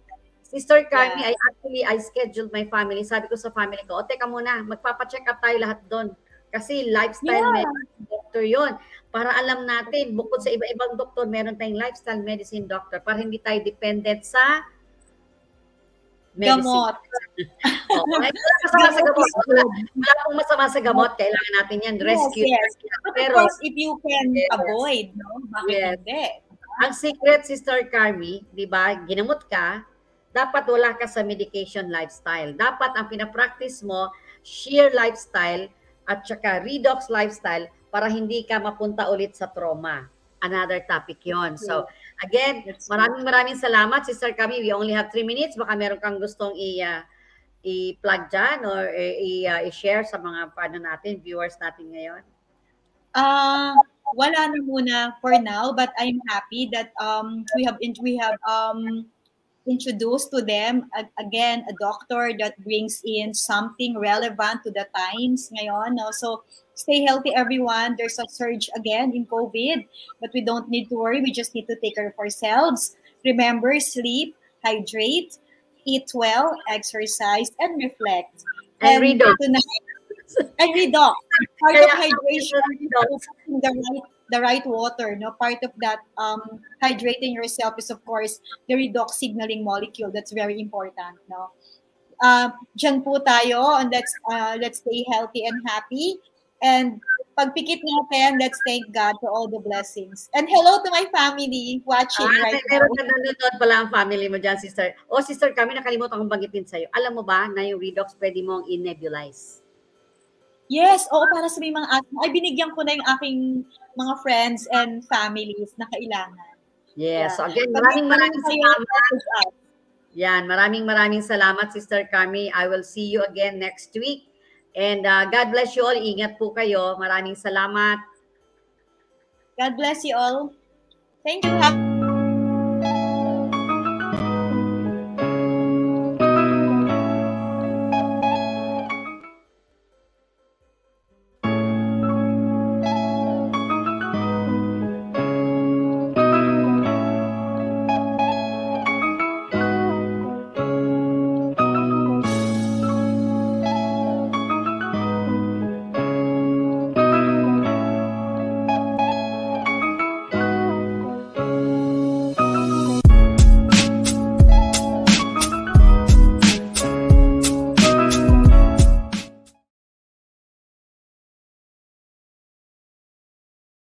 [SPEAKER 3] Sister Carmi, I actually, I scheduled my family. Sabi ko sa family ko, o teka muna, magpapacheck up tayo lahat doon. Kasi lifestyle
[SPEAKER 2] Yeah.
[SPEAKER 3] medicine doctor yon Para alam natin, bukod sa iba-ibang doktor, meron tayong lifestyle medicine doctor para hindi tayo dependent sa medicine.
[SPEAKER 2] Gamot.
[SPEAKER 3] Oh, ay, wala masama sa gamot. Wala, wala pong masama sa gamot. Kailangan natin yan. Rescue.
[SPEAKER 2] Yes, But of
[SPEAKER 3] Pero,
[SPEAKER 2] course, if you can
[SPEAKER 3] Yes.
[SPEAKER 2] avoid, no? Bakit
[SPEAKER 3] Yes.
[SPEAKER 2] hindi?
[SPEAKER 3] ang secret, Sister Carmi, di ba, ginamot ka, dapat wala ka sa medication lifestyle. Dapat ang pinapractice mo, sheer lifestyle at saka redox lifestyle para hindi ka mapunta ulit sa trauma. Another topic yon. So, again, maraming maraming salamat, Sister Carmi. We only have three minutes. Baka meron kang gustong i- uh, i-plug dyan or i- uh, i-share sa mga paano natin, viewers natin ngayon.
[SPEAKER 2] Uh, wala na muna for now, but I'm happy that um, we have we have um, introduced to them a- again a doctor that brings in something relevant to the times ngayon. No? So stay healthy, everyone. There's a surge again in COVID, but we don't need to worry. We just need to take care of ourselves. Remember, sleep, hydrate, eat well, exercise, and reflect.
[SPEAKER 3] And
[SPEAKER 2] tonight- and. Part of
[SPEAKER 3] Kaya-
[SPEAKER 2] hydration is the right the right water. No, part of that um, hydrating yourself is of course the redox signaling molecule. That's very important. No, uh, dyan po tayo, and let's uh, let's stay healthy and happy. And pagpikit natin, let's thank God for all the blessings. And hello to my family watching
[SPEAKER 3] Ah,
[SPEAKER 2] right
[SPEAKER 3] meron
[SPEAKER 2] now.
[SPEAKER 3] nanonood pala ang family mo dyan, sister. O, sister, kami nakalimutan kong banggitin sa'yo. Alam mo ba na yung redox pwede mong in-nebulize?
[SPEAKER 2] Yes, oo, para sa may mga asthma. Ay, binigyan ko na yung aking mga friends and families na kailangan.
[SPEAKER 3] Yes. So
[SPEAKER 2] Yeah.
[SPEAKER 3] again,
[SPEAKER 2] Pag
[SPEAKER 3] maraming maraming salamat. Yan, maraming maraming salamat, Sister Carmi. I will see you again next week. And uh, God bless you all. Ingat po kayo. Maraming salamat.
[SPEAKER 2] God bless you all. Thank you. Have